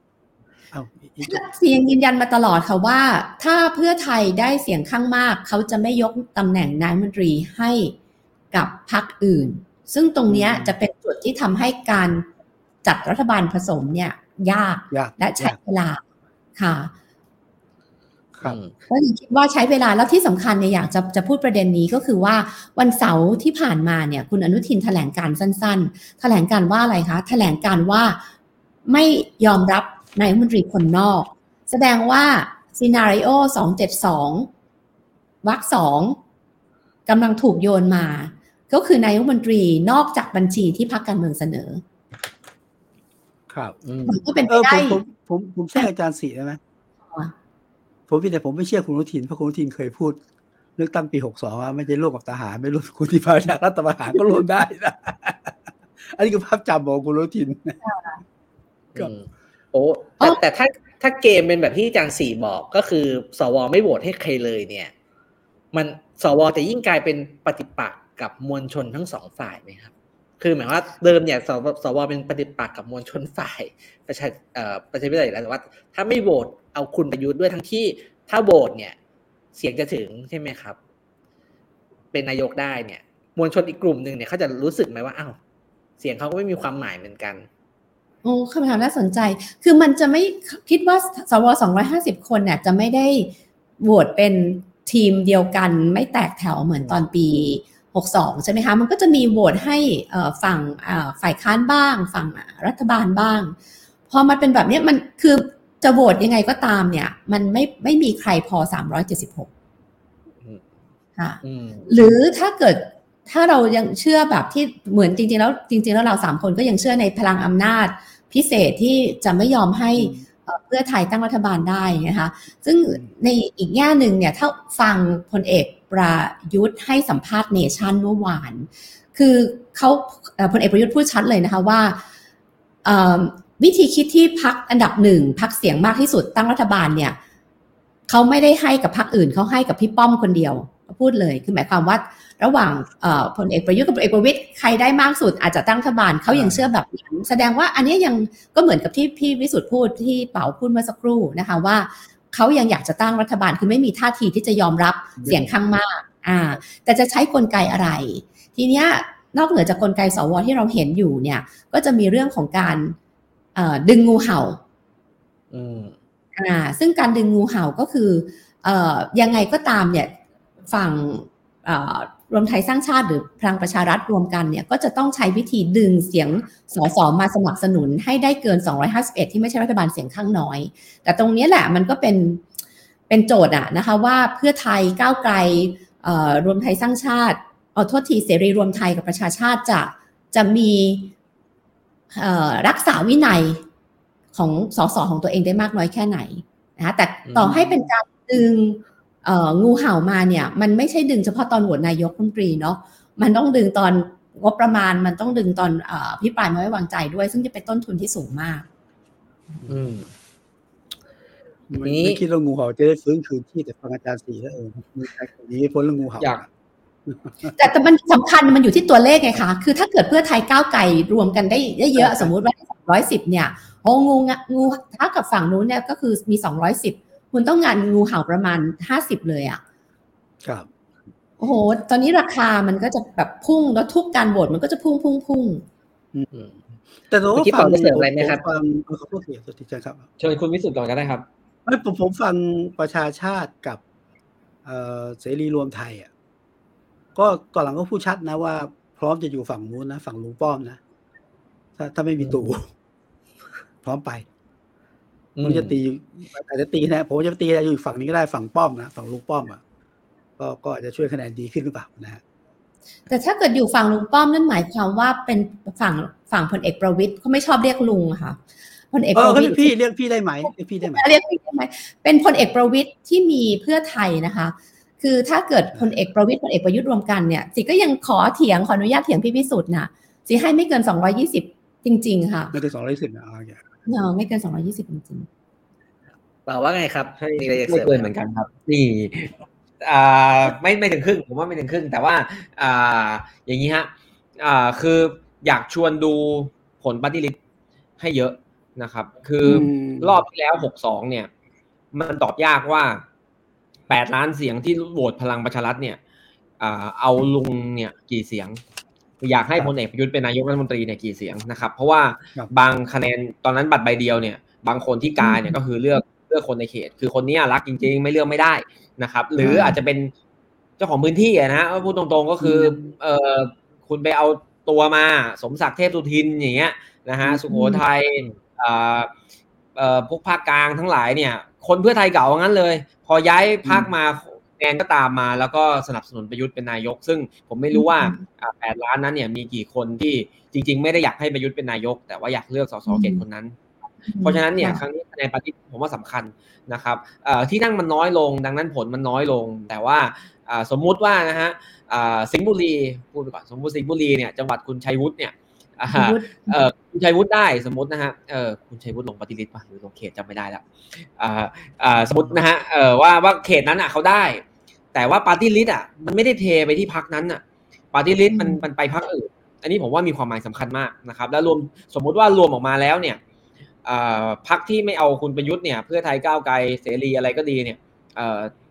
เอาอีกจุดเสียงยืนยันมาตลอดค่ะว่า ถ้าเพื่อไทยได้เสียงข้างมาก เขาจะไม่ยกตำแหน่งนายกรัฐมนตรีให้กับพรรคอื่น ซึ่งตรงเนี้ยจะเป็นจุดที่ทำให้การจัดรัฐบาลผสมเนี่ย ยากยากและใช้ยากเวลาค่ะ ครับอืมก็ยังคิดว่าใช้เวลาแล้วที่สำคัญเนี่ยอยากจะจะพูดประเด็นนี้ก็คือว่าวันเสาร์ที่ผ่านมาเนี่ยคุณอนุทินแถลงการสั้น ๆ แถลงการว่าอะไรคะ แถลงการว่าไม่ยอมรับนายกรัฐมนตรีคนนอก แสดงว่าซีนารีโอ272วรรคสองกำลังถูกโยนมา ก็คือนายกรัฐมนตรีนอกจากบัญชีที่พรรคการเมืองเสนอ ครับอืมมันก็เป็นเอไปอผได้มผมผมผมแทรกอาจารย์สีได้ไหมค่ะ ผมเพียงแต่ผมไม่เชื่อคุณอนุทินเพราะคุณอนุทินเคยพูดเลือกตั้งปีหกสองว่าไม่ได้ร่วมกับทหารไม่ร่วมคุณที่มาจากรัฐประหารก็ร่วมได้นะอันนี้คือภาพจำของคุณอนุทินครับอืมโอ้แต่แต่ถ้าถ้าเกมเป็นแบบที่อาจารย์สี่บอกก็คือ สวไม่โหวตให้ใครเลยเนี่ย มันสวจะยิ่งกลายเป็นปฏิปักษ์กับมวลชนทั้งสองฝ่ายไหมครับ คือหมายว่าเดิมเนี่ยสวสวเป็นปฏิปักษ์กับมวลชนฝ่ายประชาเอ่อประชาธิปไตยอยู่แล้วแต่ว่า ถ้าไม่โหวต เอาคุณประยุทธ์ด้วยทั้งที่ถ้าโหวตเนี่ย เสียงจะถึงใช่ไหมครับ เป็นนายกได้เนี่ย มวลชนอีกกลุ่มหนึ่งเนี่ยเขาจะรู้สึกไหมว่าอ้าวเสียงเขาก็ไม่มีความหมายเหมือนกันโอ้คำถามน่าสนใจ คือมันจะไม่คิดว่าสว250คนเนี่ยจะไม่ได้โหวตเป็นทีมเดียวกันไม่แตกแถวเหมือนตอนปี 62 ใช่ไหมคะ มันก็จะมีโหวตให้ฝั่งฝ่ายค้านบ้าง ฝั่งรัฐบาลบ้าง พอมันเป็นแบบนี้มันคือ จะโหวตยังไงก็ตามเนี่ย มันไม่ไม่มีใครพอ376ค่ะอืมหรือถ้าเกิดถ้าเรายังเชื่อแบบที่เหมือนจริง ๆ แล้ว จริง ๆ แล้วเราสามคนก็ยังเชื่อในพลังอำนาจ พิเศษที่จะไม่ยอมให้เอ่อเพื่อไทยตั้งรัฐบาลได้นะคะซึ่งในอีกแง่หนึ่งเนี่ยถ้าฟังพลเอกประยุทธ์ให้สัมภาษณ์เนชั่นเมื่อวาน คือเขาเอ่อพลเอกประยุทธ์พูดชัดเลยนะคะว่าเอ่อ วิธีคิดที่พักอันดับหนึ่งพักเสียงมากที่สุดตั้งรัฐบาลเนี่ยเขาไม่ได้ให้กับพักอื่นเขาให้กับพี่ป้อมคนเดียวพูดเลยคือหมายความว่าระหว่างพลเอกประยุทธ์กับพลเอกประวิตยใครได้มากสุดอาจจะตั้งรัฐบาลเขายังเชื่อแบบนั้นแสดงว่าอันนี้ยังก็เหมือนกับที่พี่วิสุทธ์พูดที่เป๋าพูดเมื่อสักครู่นะคะว่าเขายังอยากจะตั้งรัฐบาลคือไม่มีท่าทีที่จะยอมรับเสียงข้างมากอ่าแต่จะใช้กลไกอะไร ทีเนี้ยนอกเหนือจากกลไกสวที่เราเห็นอยู่เนี่ยก็จะมีเรื่องของการ ดึงงูเห่าอืมอ่า ซึ่งการดึงงูเห่าก็คือเอ่อยังไงก็ตามเนี่ยฝั่งเอ่อรวมไทยสร้างชาติหรือพลังประชารัฐรวมกันเนี่ยก็จะต้องใช้วิธีดึงเสียงสสมาสนับสนุนให้ได้เกิน 251 ที่ไม่ใช่รัฐบาลเสียงข้างน้อย แต่ตรงนี้แหละมันก็เป็นเป็นโจทย์อะนะคะว่าเพื่อไทยก้าวไกลเอ่อรวมไทยสร้างชาติเอาโทษทีเสรีรวมไทยกับประชาชาติจะจะมีเอ่อ รักษาวินัยของสสของตัวเองได้มากน้อยแค่ไหนนะคะแต่ต่อให้เป็นการดึงเอ่องูเห่ามาเนี่ย มันไม่ใช่ดึงเฉพาะตอนโหวตนายกรัฐมนตรีเนาะมันต้องดึงตอนงบประมาณมันต้องดึงตอนเอ่อพิปรายไม่ไว้วางใจด้วย ซึ่งจะเป็นต้นทุนที่สูงมาก อืมไม่นี่ไม่คิดว่างูเห่าจะได้ฟื้นคืนที่แต่ฟังอาจารย์สีแล้วเออมีใครคนนี้พ้นเรื่องงูเห่าอยาก แต่แต่มันสำคัญมันอยู่ที่ตัวเลขไงคะคือถ้าเกิดเพื่อไทยก้าวไกลรวมกันได้ได้เยอะสมมุติว่าร้อยสิบเนี่ยโอ้งูงะงูถ้ากับฝั่งนู้นเนี่ยก็คือมีสองร้อยสิบคุณต้องงานงูเห่าประมาณห้าสิบเลยอะครับโอ้โห ตอนนี้ราคามันก็จะแบบพุ่งแล้วทุกการโหวตมันก็จะพุ่งพุ่งพุ่งอืมแต่ผมเมื่ว่าอกี้ฟังปอจะเสริมอะไรไหมครับผฟังเออขอโทษทีขอโทษทีเชิญครับ เชิญคุณวิสุทธ์ก่อนก็ได้ครับไม่ผมผมฟังประชาชาติกับเอ่อเสรีรวมไทยอะ ก็ก่อนหลังก็พูดชัดนะว่า พร้อมจะอยู่ฝั่งนู้นนะฝั่งลุงป้อมนะถ้าถ้าไม่มีตู่พร้อมไปผมจะตีอาจจะตีนะผมจะตีอยู่ฝั่งนี้ก็ได้ฝั่งป้อมนะฝั่งลุงป้อมอะก็ก็อาจจะช่วยคะแนนดีขึ้นหรือเปล่านะฮะแต่ถ้าเกิดอยู่ฝั่งลุงป้อมนั่นหมายความว่าเป็นฝั่งฝั่งพลเอกประวิตยเขาไม่ชอบเรียกลุงอะค่ะพลเอกเอปอระก็วิตเรียกพี่เรียกพี่ได้ไหมเรียกพี่ได้ไหมเรียกพี่ได้ไหมเป็นพลเอกประวิตยที่มีเพื่อไทยนะคะ คือถ้าเกิดพลเอกประวิตยพลเอกประยุทธ์รวมกันเนี่ยสิก็ยังขอเถียงขออนุญาตเถียงพี่พิสุทธิ์นะสิให้ไม่เกิน 220 จริง ๆ ค่ะ ไม่เกินสองร้อยสิบนะโอเคเนาะไม่เกิน 220 จริงเปล่าว่าไงครับให้มีอะไรจะไม่เสริมเกินไหเหมมือนกันครับ นี่อ่าไม่ไม่ถึงครึ่งผมว่าไม่ถึงครึ่ง แต่ว่าอ่าอย่างนี้ฮะอ่าคืออยากชวนดูผลปฏิริษีให้เยอะนะครับ คืออมรอบที่แล้วหกสองเนี่ย มันตอบยากว่า แปดล้านเสียงที่โหวตพลังประชารัฐเนี่ยอ่าเอาลุงเนี่ยกี่เสียง อยากให้พลเอกประยุทธ์เป็นนายกรัฐมนตรีเนี่ยกี่เสียงนะครับ เพราะว่าครับบางคะแนนตอนนั้นบัตรใบเดียวเนี่ย บางคนที่กาเนี่ยก็คือเลือกเลือกคนในเขต คือคนเนี้ยรักจริง ๆ ไม่เลือกไม่ได้นะครับ หรืออาจจะเป็นเจ้าของพื้นที่อะนะพูดตรงๆก็คือ เออคุณไปเอาตัวมาสมศักดิ์เทพสุทินอย่างเงี้ยนะฮะสุโขทัยเอ่อเอ่อพวกภาคกลางทั้งหลายเนี่ย คนเพื่อไทยเก่างั้นเลย พอย้ายภาคมาแนนก็ตามมา แล้วก็สนับสนุนประยุทธ์เป็นนายก ซึ่งผมไม่รู้ว่าแปดล้านนั้นเนี่ยมีกี่คนที่จริง ๆ ไม่ได้อยากให้ประยุทธ์เป็นนายก แต่ว่าอยากเลือกสสเขตคนนั้น เพราะฉะนั้นเนี่ยครั้งนี้คะแนนปฏิผมว่าสำคัญนะครับที่นั่งมันน้อยลง ดังนั้นผลมันน้อยลง แต่ว่าสมมุติว่านะฮะสิงห์บุรีพูดไปก่อนสมมติสิงห์บุรีเนี่ยจังหวัดคุณชัยวุฒิเนี่ย เออคุณชัยวุฒิได้สมมตินะฮะเออคุณชัยวุฒิลงปาร์ตี้ลิสต์ป่ะหรือลงเขตจำไม่ได้แล้วอ่าอ่าสมมตินะฮะเออว่าว่าเขตนั้นอะเขาได้ แต่ว่าปาร์ตี้ลิสต์อะมันไม่ได้เทไปที่พรรคนั้นอะปาร์ตี้ลิสต์มันมันไปพรรคอื่น อันนี้ผมว่ามีความหมายสำคัญมากนะครับ แล้วรวมสมมุติว่ารวมออกมาแล้วเนี่ยพรรคที่ไม่เอาคุณประยุทธ์เนี่ยเพื่อไทยก้าวไกลเสรีอะไรก็ดีเนี่ย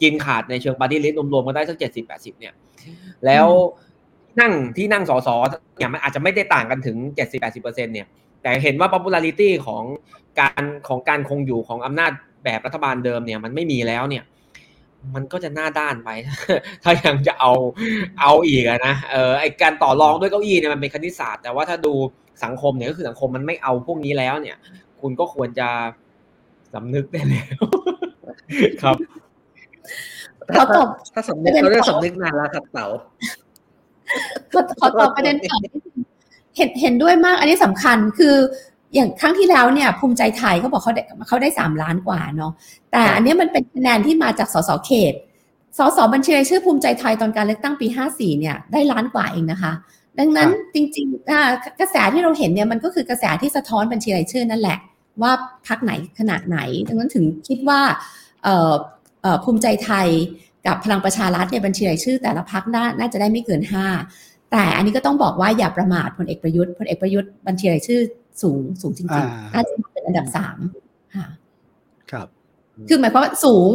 กินขาดในเชิงปาร์ตี้ลิสต์รวมๆก็ได้สักเจ็ดสิบแปดสิบเนี่ย แล้ว นั่งที่นั่งสอสอเนี่ยมันอาจจะไม่ได้ต่างกันถึงเจ็ดสิบแปดสิบเปอร์เซ็นเนี่ย แต่เห็นว่า popularity ของการของการคงอยู่ของอำนาจแบบรัฐบาลเดิมเนี่ยมันไม่มีแล้วเนี่ย มันก็จะหน้าด้านไป ถ้ายังจะเอาเอาอีกนะเออไอการต่อรองด้วยเก้าอี้เนี่ยมันเป็นคณิตศาสตร์แต่ว่าถ้าดูสังคมเนี่ยก็คือสังคมมันไม่เอาพวกนี้แล้วเนี่ย คุณก็ควรจะสำนึกได้แล้ว ครับเขาตอบถ้าสำนึกเขาเรียกสำนึกนานแล้วครับเต๋า ขอตอบประเด็นก่อนเห็นเห็นด้วยมาก อันนี้สำคัญคืออย่างครั้งที่แล้วเนี่ยภูมิใจไทยเขาบอกเขาได้เขาได้สามล้านกว่าเนาะแต่อันนี้มันเป็นคะแนนที่มาจากสสเขตสสบัญชีรายชื่อภูมิใจไทยตอนการเลือกตั้งปีห้าสี่เนี่ยได้ล้านกว่าเองนะคะ ดังนั้นจริงๆกระแสที่เราเห็นเนี่ยมันก็คือกระแสที่สะท้อนบัญชีรายชื่อนั่นแหละ ว่าพักไหนขนาดไหน ดังนั้นถึงคิดว่าภูมิใจไทย กับพลังประชารัฐเนี่ยบัญชีรายชื่อ แต่ละพักน่าน่าจะได้ไม่เกินห้าแต่อันนี้ก็ต้องบอกว่าอย่าประมาทพลเอกประยุทธ์พลเอกประยุทธ์บัญชีรายชื่อสูงสูงจริงๆน่าจะเป็นอันดับสามค่ะครับ คือหมายความว่าสูง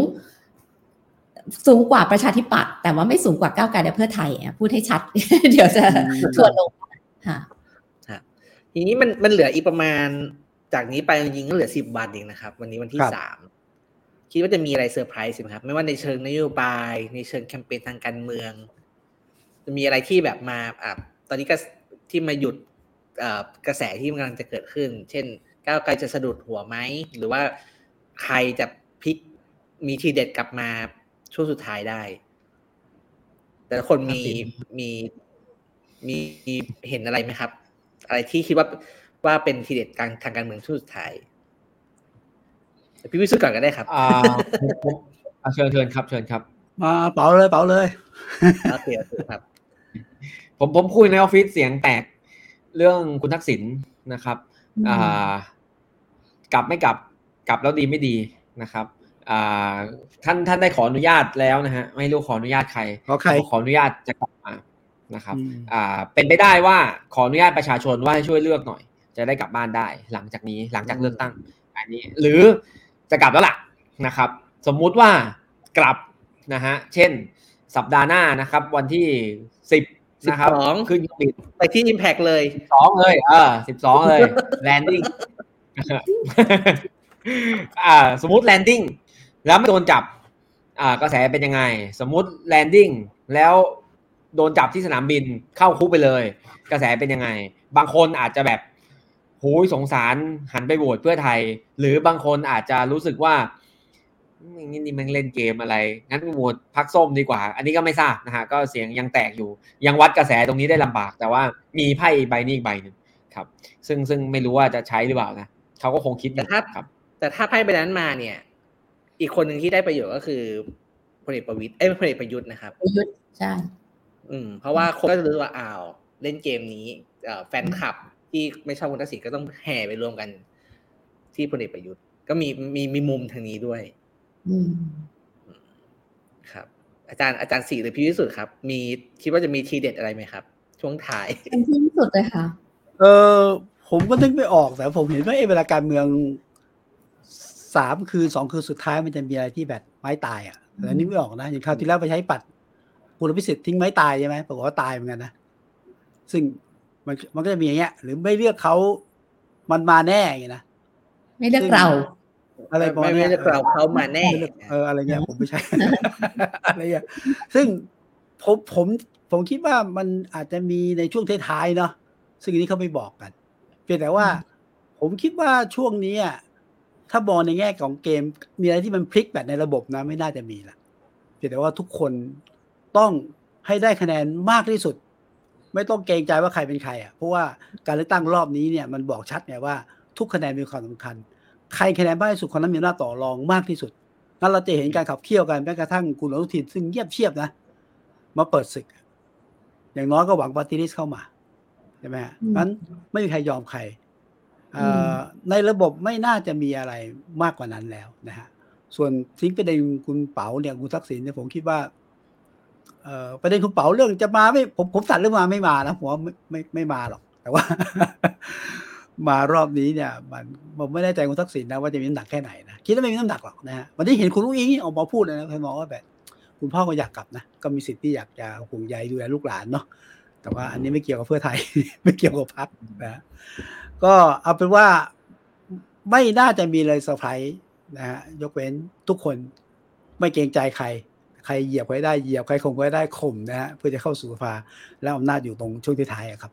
สูงกว่าประชาธิปัตย์แต่ว่าไม่สูงกว่าก้าวไกลและเพื่อไทยพูดให้ชัด เดี๋ยวจะทวนลงค่ะทีนี้มันมันเหลืออีกประมาณจากนี้ไปจริงๆก็เหลือสิบวันเองนะครับ วันนี้วันที่สาม คิดว่าจะมีอะไรเซอร์ไพรส์ไหมครับ ไม่ว่าในเชิงนโยบาย ในเชิงแคมเปญทางการเมือง จะมีอะไรที่แบบมาอ่าตอนนี้ก็ที่มาหยุดกระแสที่กำลังจะเกิดขึ้น เช่น ก้าวไกลจะสะดุดหัวไหม หรือว่าใครจะพลิกมีทีเด็ดกลับมาช่วงสุดท้ายได้ แต่ละคนมีมีมีเห็นอะไรไหมครับ อะไรที่คิดว่าว่าเป็นทีเด็ดการทางการเมืองช่วงสุดท้าย พี่วิสุทธ์ก่อนก็ได้ครับ อ่าเชิญเชิญครับเชิญครับ มาเป๋าเลยเป๋าเลยโอเคครับ ผมผมคุยในออฟฟิศเสียงแตกเรื่องคุณทักษิณนะครับ อ่า กลับไม่กลับกลับแล้วดีไม่ดีนะครับอ่าท่านท่านได้ขออนุญาตแล้วนะฮะไม่รู้ขออนุญาตใครขอใครขออนุญาตจะกลับมานะครับอ่าเป็นไปได้ว่าขออนุญาตประชาชนว่าให้ช่วยเลือกหน่อย จะได้กลับบ้านได้ หลังจากนี้หลังจากเลือกตั้ง อันนี้ หรือ จะกลับแล้วล่ะนะครับ สมมุติว่ากลับนะฮะเช่นสัปดาห์หน้านะครับ วันที่สิบนะครับขึ้นปิดไปที่ Impact เลยสองเลยเออสิบสองเลย landing อ่าสมมติ landing แล้วไม่โดนจับ อ่ากระแสเป็นยังไง สมมติ landing แล้วโดนจับที่สนามบินเข้าคุกไปเลย กระแสเป็นยังไง บางคนอาจจะแบบโหยสงสารหันไปโหวตเพื่อไทย หรือบางคนอาจจะรู้สึกว่านี่นี่มันเล่นเกมอะไร งั้นโหวตพักส้มดีกว่า อันนี้ก็ไม่ทราบนะฮะ ก็เสียงยังแตกอยู่ ยังวัดกระแสตรงนี้ได้ลำบาก แต่ว่ามีไพ่ใบนี้อีกใบหนึ่งครับ ซึ่งซึ่งไม่รู้ว่าจะใช้หรือเปล่านะเขาก็คงคิดแต่ถ้าครับ แต่ถ้าไพ่ใบนั้นมาเนี่ย อีกคนหนึ่งที่ได้ประโยชน์ก็คือพลเอกประวิตยเอ้พลเอกประยุทธ์นะครับประยุทธ์ใช่ อืม เพราะว่าคนก็จะรู้ว่าอ้าวเล่นเกมนี้แฟนคลับ ที่ไม่ชอบคุณทักษิณก็ต้องแห่ไปรวมกัน ที่พลเอกประยุทธ์ ก็มีมีมีมุมทางนี้ด้วยครับ อาจารย์อาจารย์สี่หรือพี่วิสุทธ์ครับ มีคิดว่าจะมีทีเด็ดอะไรไหมครับ ช่วงท้ายเป็นที่วิสุทธ์เลยค่ะ เออผมก็นึกไม่ออกแต่ผมเห็นว่าเวลาการเมืองสามคืนสองคืนสุดท้ายมันจะมีอะไรที่แบบไม้ตายอะแต่นึกไม่ออกนะอย่างคราวที่แล้วไปใช้ปัดคุณพิสิทธิ์ทิ้งไม้ตายใช่ไหมปรากฏว่าตายเหมือนกันนะซึ่ง มันมันก็จะมีอย่างเงี้ย หรือไม่เลือกเขามันมาแน่อย่างเงี้ยนะไม่เลือกเรา อะไรไม่ไม่เลือกเราเขามาแน่ เอออะไรเงี้ยผมไม่ใช่อะไรเงี้ยซึ่งผมผมผมคิดว่ามันอาจจะมีในช่วงท้ายๆเนาะซึ่งอันนี้เขาไม่บอกกัน เพียงแต่ว่า ผมคิดว่าช่วงนี้ถ้ามองในแง่ของเกม มีอะไรที่มันพลิกแบบในระบบนะ ไม่น่าจะมีละเพีพียงแต่ว่าทุกคนต้องให้ได้คะแนนมากที่สุด ไม่ต้องเกรงใจว่าใครเป็นใครอะเพราะว่าการเลือกตั้งรอบนี้เนี่ยมันบอกชัดไงว่าทุกคะแนนมีความสำคัญ ใครคะแนนมากที่สุดคนนั้นมีหน้าจต่อรองมากที่สุดงั้นเราจะเห็นการขับเคี่ยวกันแม้กระทั่งคุณอนุทินซึ่งเงียบเชียบนะ มาเปิดศึก อย่างน้อยก็หวังปฏิริษีเข้ามาใช่ไหมฮะอืมงั้นไม่มีใครยอมใครเอ่ออมในระบบไม่น่าจะมีอะไรมากกว่านั้นแล้วนะฮะส่วนทิ้งประเด็นคุณเป๋าเนี่ยคุณทักษิณเนี่ยผมคิดว่าเอ่อ ประเด็นคุณเป๋าเรื่องจะมาไม่ผมผมตัดเรื่องมาไม่มานะผมว่าไม่ไม่ไม่มาหรอก แต่ว่า มารอบนี้เนี่ย มันผมไม่แน่ใจคุณทักษิณนะว่าจะมีน้ำหนักแค่ไหนนะคิดว่าไม่มีน้ำหนักหรอกนะฮะวันนี้เห็นคุณลุงอิงออกมาพูดเลยนะใครมองว่าแบบคุณพ่อก็อยากกลับนะก็มีสิทธิ์ที่อยากจะห่วงใยดูแลลูกหลานเนาะแต่ว่าอันนี้ไม่เกี่ยวกับเพื่อไทย ไม่เกี่ยวกับพรรคนะฮะก็เอาเป็นว่าไม่น่าจะมีเลยเซอร์ไพรส์นะฮะยกเว้นทุกคนไม่เกรงใจใคร ใครเหยียบไว้ได้เหยียบใครข่มไว้ได้ข่มนะฮะเพื่อจะเข้าสู่สภาแล้วอำนาจอยู่ตรงช่วงท้ายๆอะครับ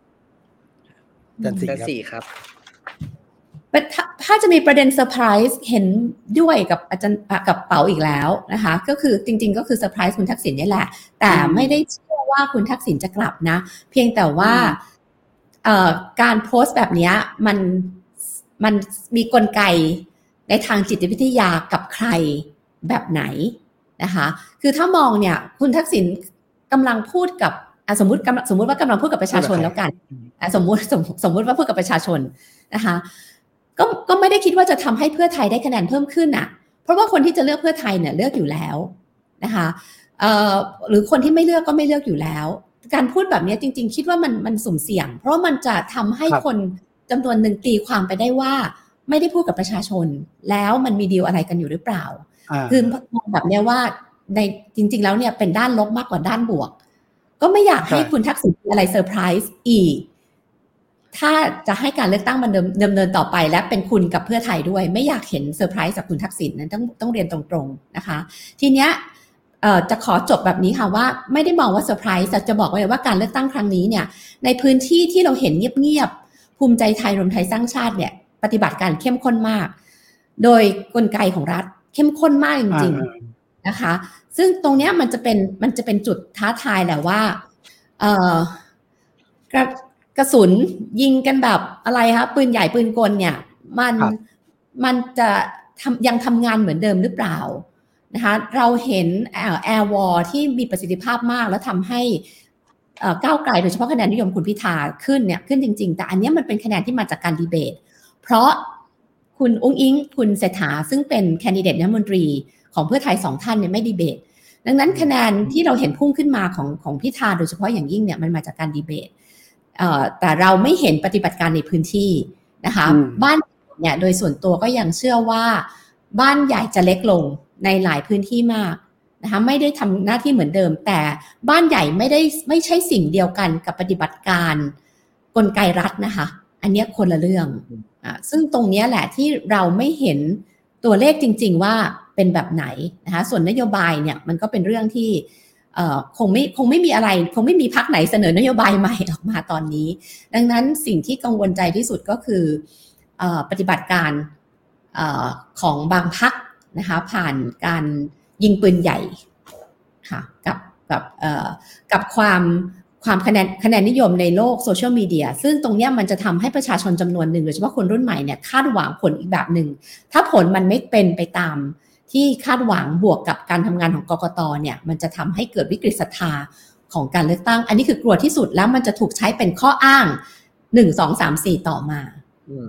จันทร์ด้านสี่ครับถ้าถ้าจะมีประเด็นเซอร์ไพรส์เห็นด้วยกับอาจารย์อะกับเป๋าอีกแล้วนะคะ ก็คือจริง ๆ ก็คือเซอร์ไพรส์คุณทักษิณนี่แหละ แต่อืมไม่ได้เชื่อว่าคุณทักษิณจะกลับนะ เพียงแต่ว่าอืมเอ่อการโพสต์แบบเนี้ยมันมันมีกลไกในทางจิตวิทยากับใครแบบไหน นะคะคือถ้ามองเนี่ยคุณทักษิณกำลังพูดกับอะสมมติกำลังสมมติว่ากำลังพูดกับประชาชนแล้วกันอะสมมุติสมสมมุติว่าพูดกับประชาชนนะคะก็ก็ไม่ได้คิดว่าจะทำให้เพื่อไทยได้คะแนนเพิ่มขึ้นอะ เพราะว่าคนที่จะเลือกเพื่อไทยเนี่ยเลือกอยู่แล้วนะคะเอ่อหรือคนที่ไม่เลือกก็ไม่เลือกอยู่แล้ว การพูดแบบนี้จริง ๆ คิดว่ามันมันสุ่มเสี่ยง เพราะว่ามันจะทำให้ครับคนจำนวนหนึ่งตีความไปได้ว่า ไม่ได้พูดกับประชาชน แล้วมันมีดีลอะไรกันอยู่หรือเปล่าอ่า คือมองแบบเนี้ยว่าในจริง ๆ แล้วเนี่ยเป็นด้านลบมากกว่าด้านบวก ก็ไม่อยากให้ใช่คุณทักษิณมีอะไรเซอร์ไพรส์อีก ถ้าจะให้การเลือกตั้งมันเดิมดำเนินต่อไป และเป็นคุณกับเพื่อไทยด้วย ไม่อยากเห็นเซอร์ไพรส์จากคุณทักษิณนั้นต้องต้องเรียนตรงๆนะคะ ทีเนี้ยเอ่อจะขอจบแบบนี้ค่ะว่าไม่ได้มองว่าเซอร์ไพรส์แต่จะบอกไว้เลยว่าการเลือกตั้งครั้งนี้เนี่ย ในพื้นที่ที่เราเห็นเงียบๆภูมิใจไทยรวมไทยสร้างชาติเนี่ย ปฏิบัติการเข้มข้นมาก โดยกลไกของรัฐ เข้มข้นมากจริงอ่าๆนะคะ ซึ่งตรงเนี้ยมันจะเป็นมันจะเป็นจุดท้าทายแหละว่าเอ่อกระกระสุนยิงกันแบบอะไรคะปืนใหญ่ปืนกลเนี่ย มันครับมันจะทำยังทำงานเหมือนเดิมหรือเปล่านะคะเราเห็น air war ที่มีประสิทธิภาพมากแล้วทำให้เอ่อก้าวไกลโดยเฉพาะคะแนนนิยมคุณพิธาขึ้นเนี่ยขึ้นจริง ๆ แต่อันเนี้ยมันเป็นคะแนนที่มาจากการดีเบต เพราะ คุณอุ๊งอิ๊ง คุณเศรษฐาซึ่งเป็นแคนดิเดตรัฐมนตรีของเพื่อไทยสองท่านเนี่ยไม่ดีเบต ดังนั้นคะแนนที่เราเห็นพุ่งขึ้นมาของของพิธาโดยเฉพาะอย่างยิ่งเนี่ยมันมาจากการดีเบตเอ่อแต่เราไม่เห็นปฏิบัติการในพื้นที่นะคะอืมบ้านเนี่ยโดยส่วนตัวก็ยังเชื่อว่าบ้านใหญ่จะเล็กลงในหลายพื้นที่มากนะคะไม่ได้ทำหน้าที่เหมือนเดิม แต่บ้านใหญ่ไม่ได้ไม่ใช่สิ่งเดียวกันกับปฏิบัติการกลไกรัฐนะคะ อันเนี้ยคนละเรื่องอะซึ่งตรงเนี้ยแหละที่เราไม่เห็นตัวเลขจริง ๆ ว่าเป็นแบบไหนนะคะส่วนนโยบายเนี่ยมันก็เป็นเรื่องที่เอ่อคงไม่คงไม่มีอะไร คงไม่มีพักไหนเสนอนโยบายใหม่ออกมาตอนนี้ ดังนั้นสิ่งที่กังวลใจที่สุดก็คือเออปฏิบัติการเออของบางพักนะคะผ่านการยิงปืนใหญ่ค่ะกับกับเอ่อกับความ ความคะแนนคะแนนนิยมในโลกโซเชียลมีเดียซึ่งตรงเนี้ยมันจะทำให้ประชาชนจำนวนหนึ่งโดยเฉพาะคนรุ่นใหม่เนี่ยคาดหวังผลอีกแบบหนึ่ง ถ้าผลมันไม่เป็นไปตามที่คาดหวังบวกกับการทำงานของกกตเนี่ยมันจะทำให้เกิดวิกฤตศรัทธาของการเลือกตั้ง อันนี้คือกลัวที่สุดแล้วมันจะถูกใช้เป็นข้ออ้างหนึ่งสองสามสี่ต่อมาอืม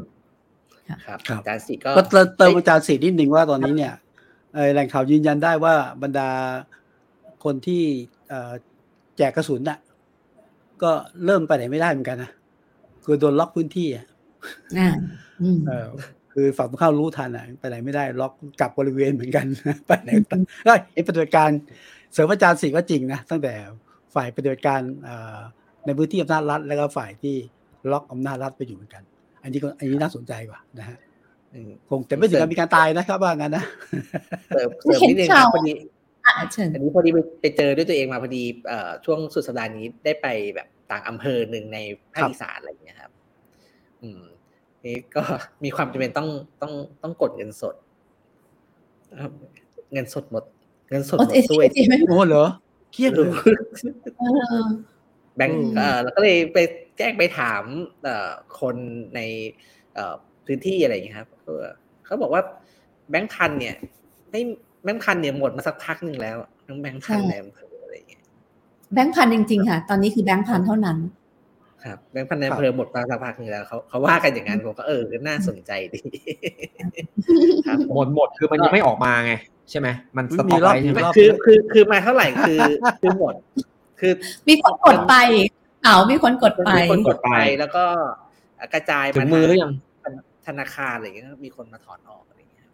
ค่ะครับครับอาจารย์สี่ก็ก็เติมเติมอาจารย์สีนิดหนึ่งว่าตอนนี้เนี่ยเอ่อแหล่งข่าวยืนยันได้ว่าบรรดาคนที่เอ่อแจกกระสุนน่ะ ก็เริ่มไปไหนไม่ได้เหมือนกันนะคือโดนล็อกพื้นที่อะอ่าอืมเออคือฝั่งตรงข้ามรู้ทันอะไปไหนไม่ได้ล็อกกลับบริเวณเหมือนกันไปไหนก็ก็เห็นปฏิบัติการเสริมอาจารย์สีก็จริงนะตั้งแต่ฝ่ายปฏิบัติการเอ่อในพื้นที่อำนาจรัฐ แล้วก็ฝ่ายที่ล็อกอำนาจรัฐไปอยู่เหมือนกัน อันนี้ก็อันนี้น่าสนใจกว่านะฮะอืมคงแต่ไม่ถึงกับมีการตายนะครับว่างั้นนะเสริมเสริมนิดนึงครับพอดี อะเชิญอันนี้พอดีไปไปเจอด้วยตัวเองมาพอดีเอ่อช่วงสุดสัปดาห์นี้ได้ไปแบบต่างอำเภอหนึ่งในภาคครับอีสานอะไรอย่างเงี้ยครับ อืมนี่ก็มีความจำเป็นต้องต้องต้องกดเงินสดครับเงินสดหมด เงินสดโอ้หมเอดด้วยเอไม่โอ้เหรอเครียดเลยเออแบงค์อืมเออแล้วก็เลยไปแจ้งไปถามเอ่อคนในเอ่อพื้นที่อะไรอย่างเงี้ยครับเออเขาบอกว่าแบงค์พันเนี่ยไม่ แบงค์พันเนี่ยหมดมาสักพักหนึ่งแล้วทั้งแบงค์พันใช่ในอำเภออะไรอย่างเงี้ยแบงค์พันจริงๆค่ะ ตอนนี้คือแบงค์พันเท่านั้น ครับแบงค์พันในอำเภอหมดมาสักพักหนึ่งแล้วเขาเขาว่ากันอย่างนั้นผมก็เออน่าสนใจดีครับผมหมดหมดคือมันยังไม่ออกมาไง ใช่ไหมมันสต็อกไว้ใช่ไหมรอบคือคือคือมาเท่าไหร่คือคือหมด คือมีคนกดไปเอามีคนกดไปมีคนกดไปแล้วก็กระจายถึงมือหรือยังธนาคารอะไรอย่างเงี้ยมีคนมาถอนออกอะไรอย่างเงี้ย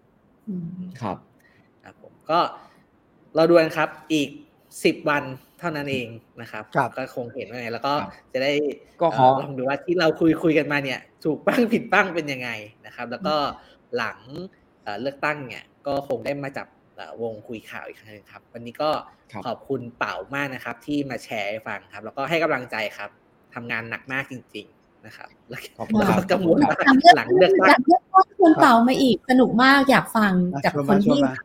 อืมครับครับผม ก็เราดูกันครับอีกสิบวันเท่านั้นเองนะครับครับก็คงเห็นว่าไงแล้วก็ครับจะได้ก็ขอเลองดูว่าที่เราคุยคุยกันมาเนี่ย ถูกบ้างผิดบ้างเป็นยังไงนะครับ แล้วก็หลังเอ่อเลือกตั้งเนี่ย ก็คงได้มาจับเอ่อวงคุยข่าวอีกครั้งหนึงครับ วันนี้ก็ครับขอบคุณเป่ามากนะครับ ที่มาแชร์ให้ฟังครับ แล้วก็ให้กำลังใจครับทำงานหนักมากจริง ๆ นะครับแล้วขอบคุณแล้วครัก็บกังวลว่าหลังเลือกหลังเลือกหตั้ลังงเลือกตั้งชวนเป่ามาอีกสนุกมากอยากฟังอะจากชวนคมานชวนที่มาก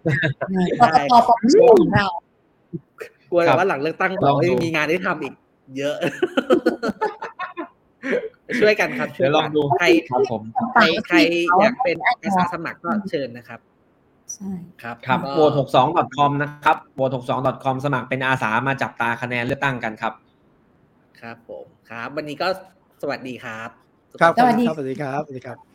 กปปชของเรากลัวครัแต่บว่าหลังเลือกตั้งลบออกงว่าดูมีงานให้ทำอีก เยอะ ช่วยกันครับช่วยเดี๋ยวลกัองนดูใครครับผมใครใครอยากเป็นอาสาสมัครก็เชิญนะครับใช่ครับครับก็โหวต62 com นะครับโหวต62 com สมัครเป็นอาสามาจับตาคะแนนเลือกตั้งกันครับ ครับผมครับ วันนี้ก็ สวัสดีครับ ครับ สวัสดีครับ สวัสดีครับสวัสดีครับ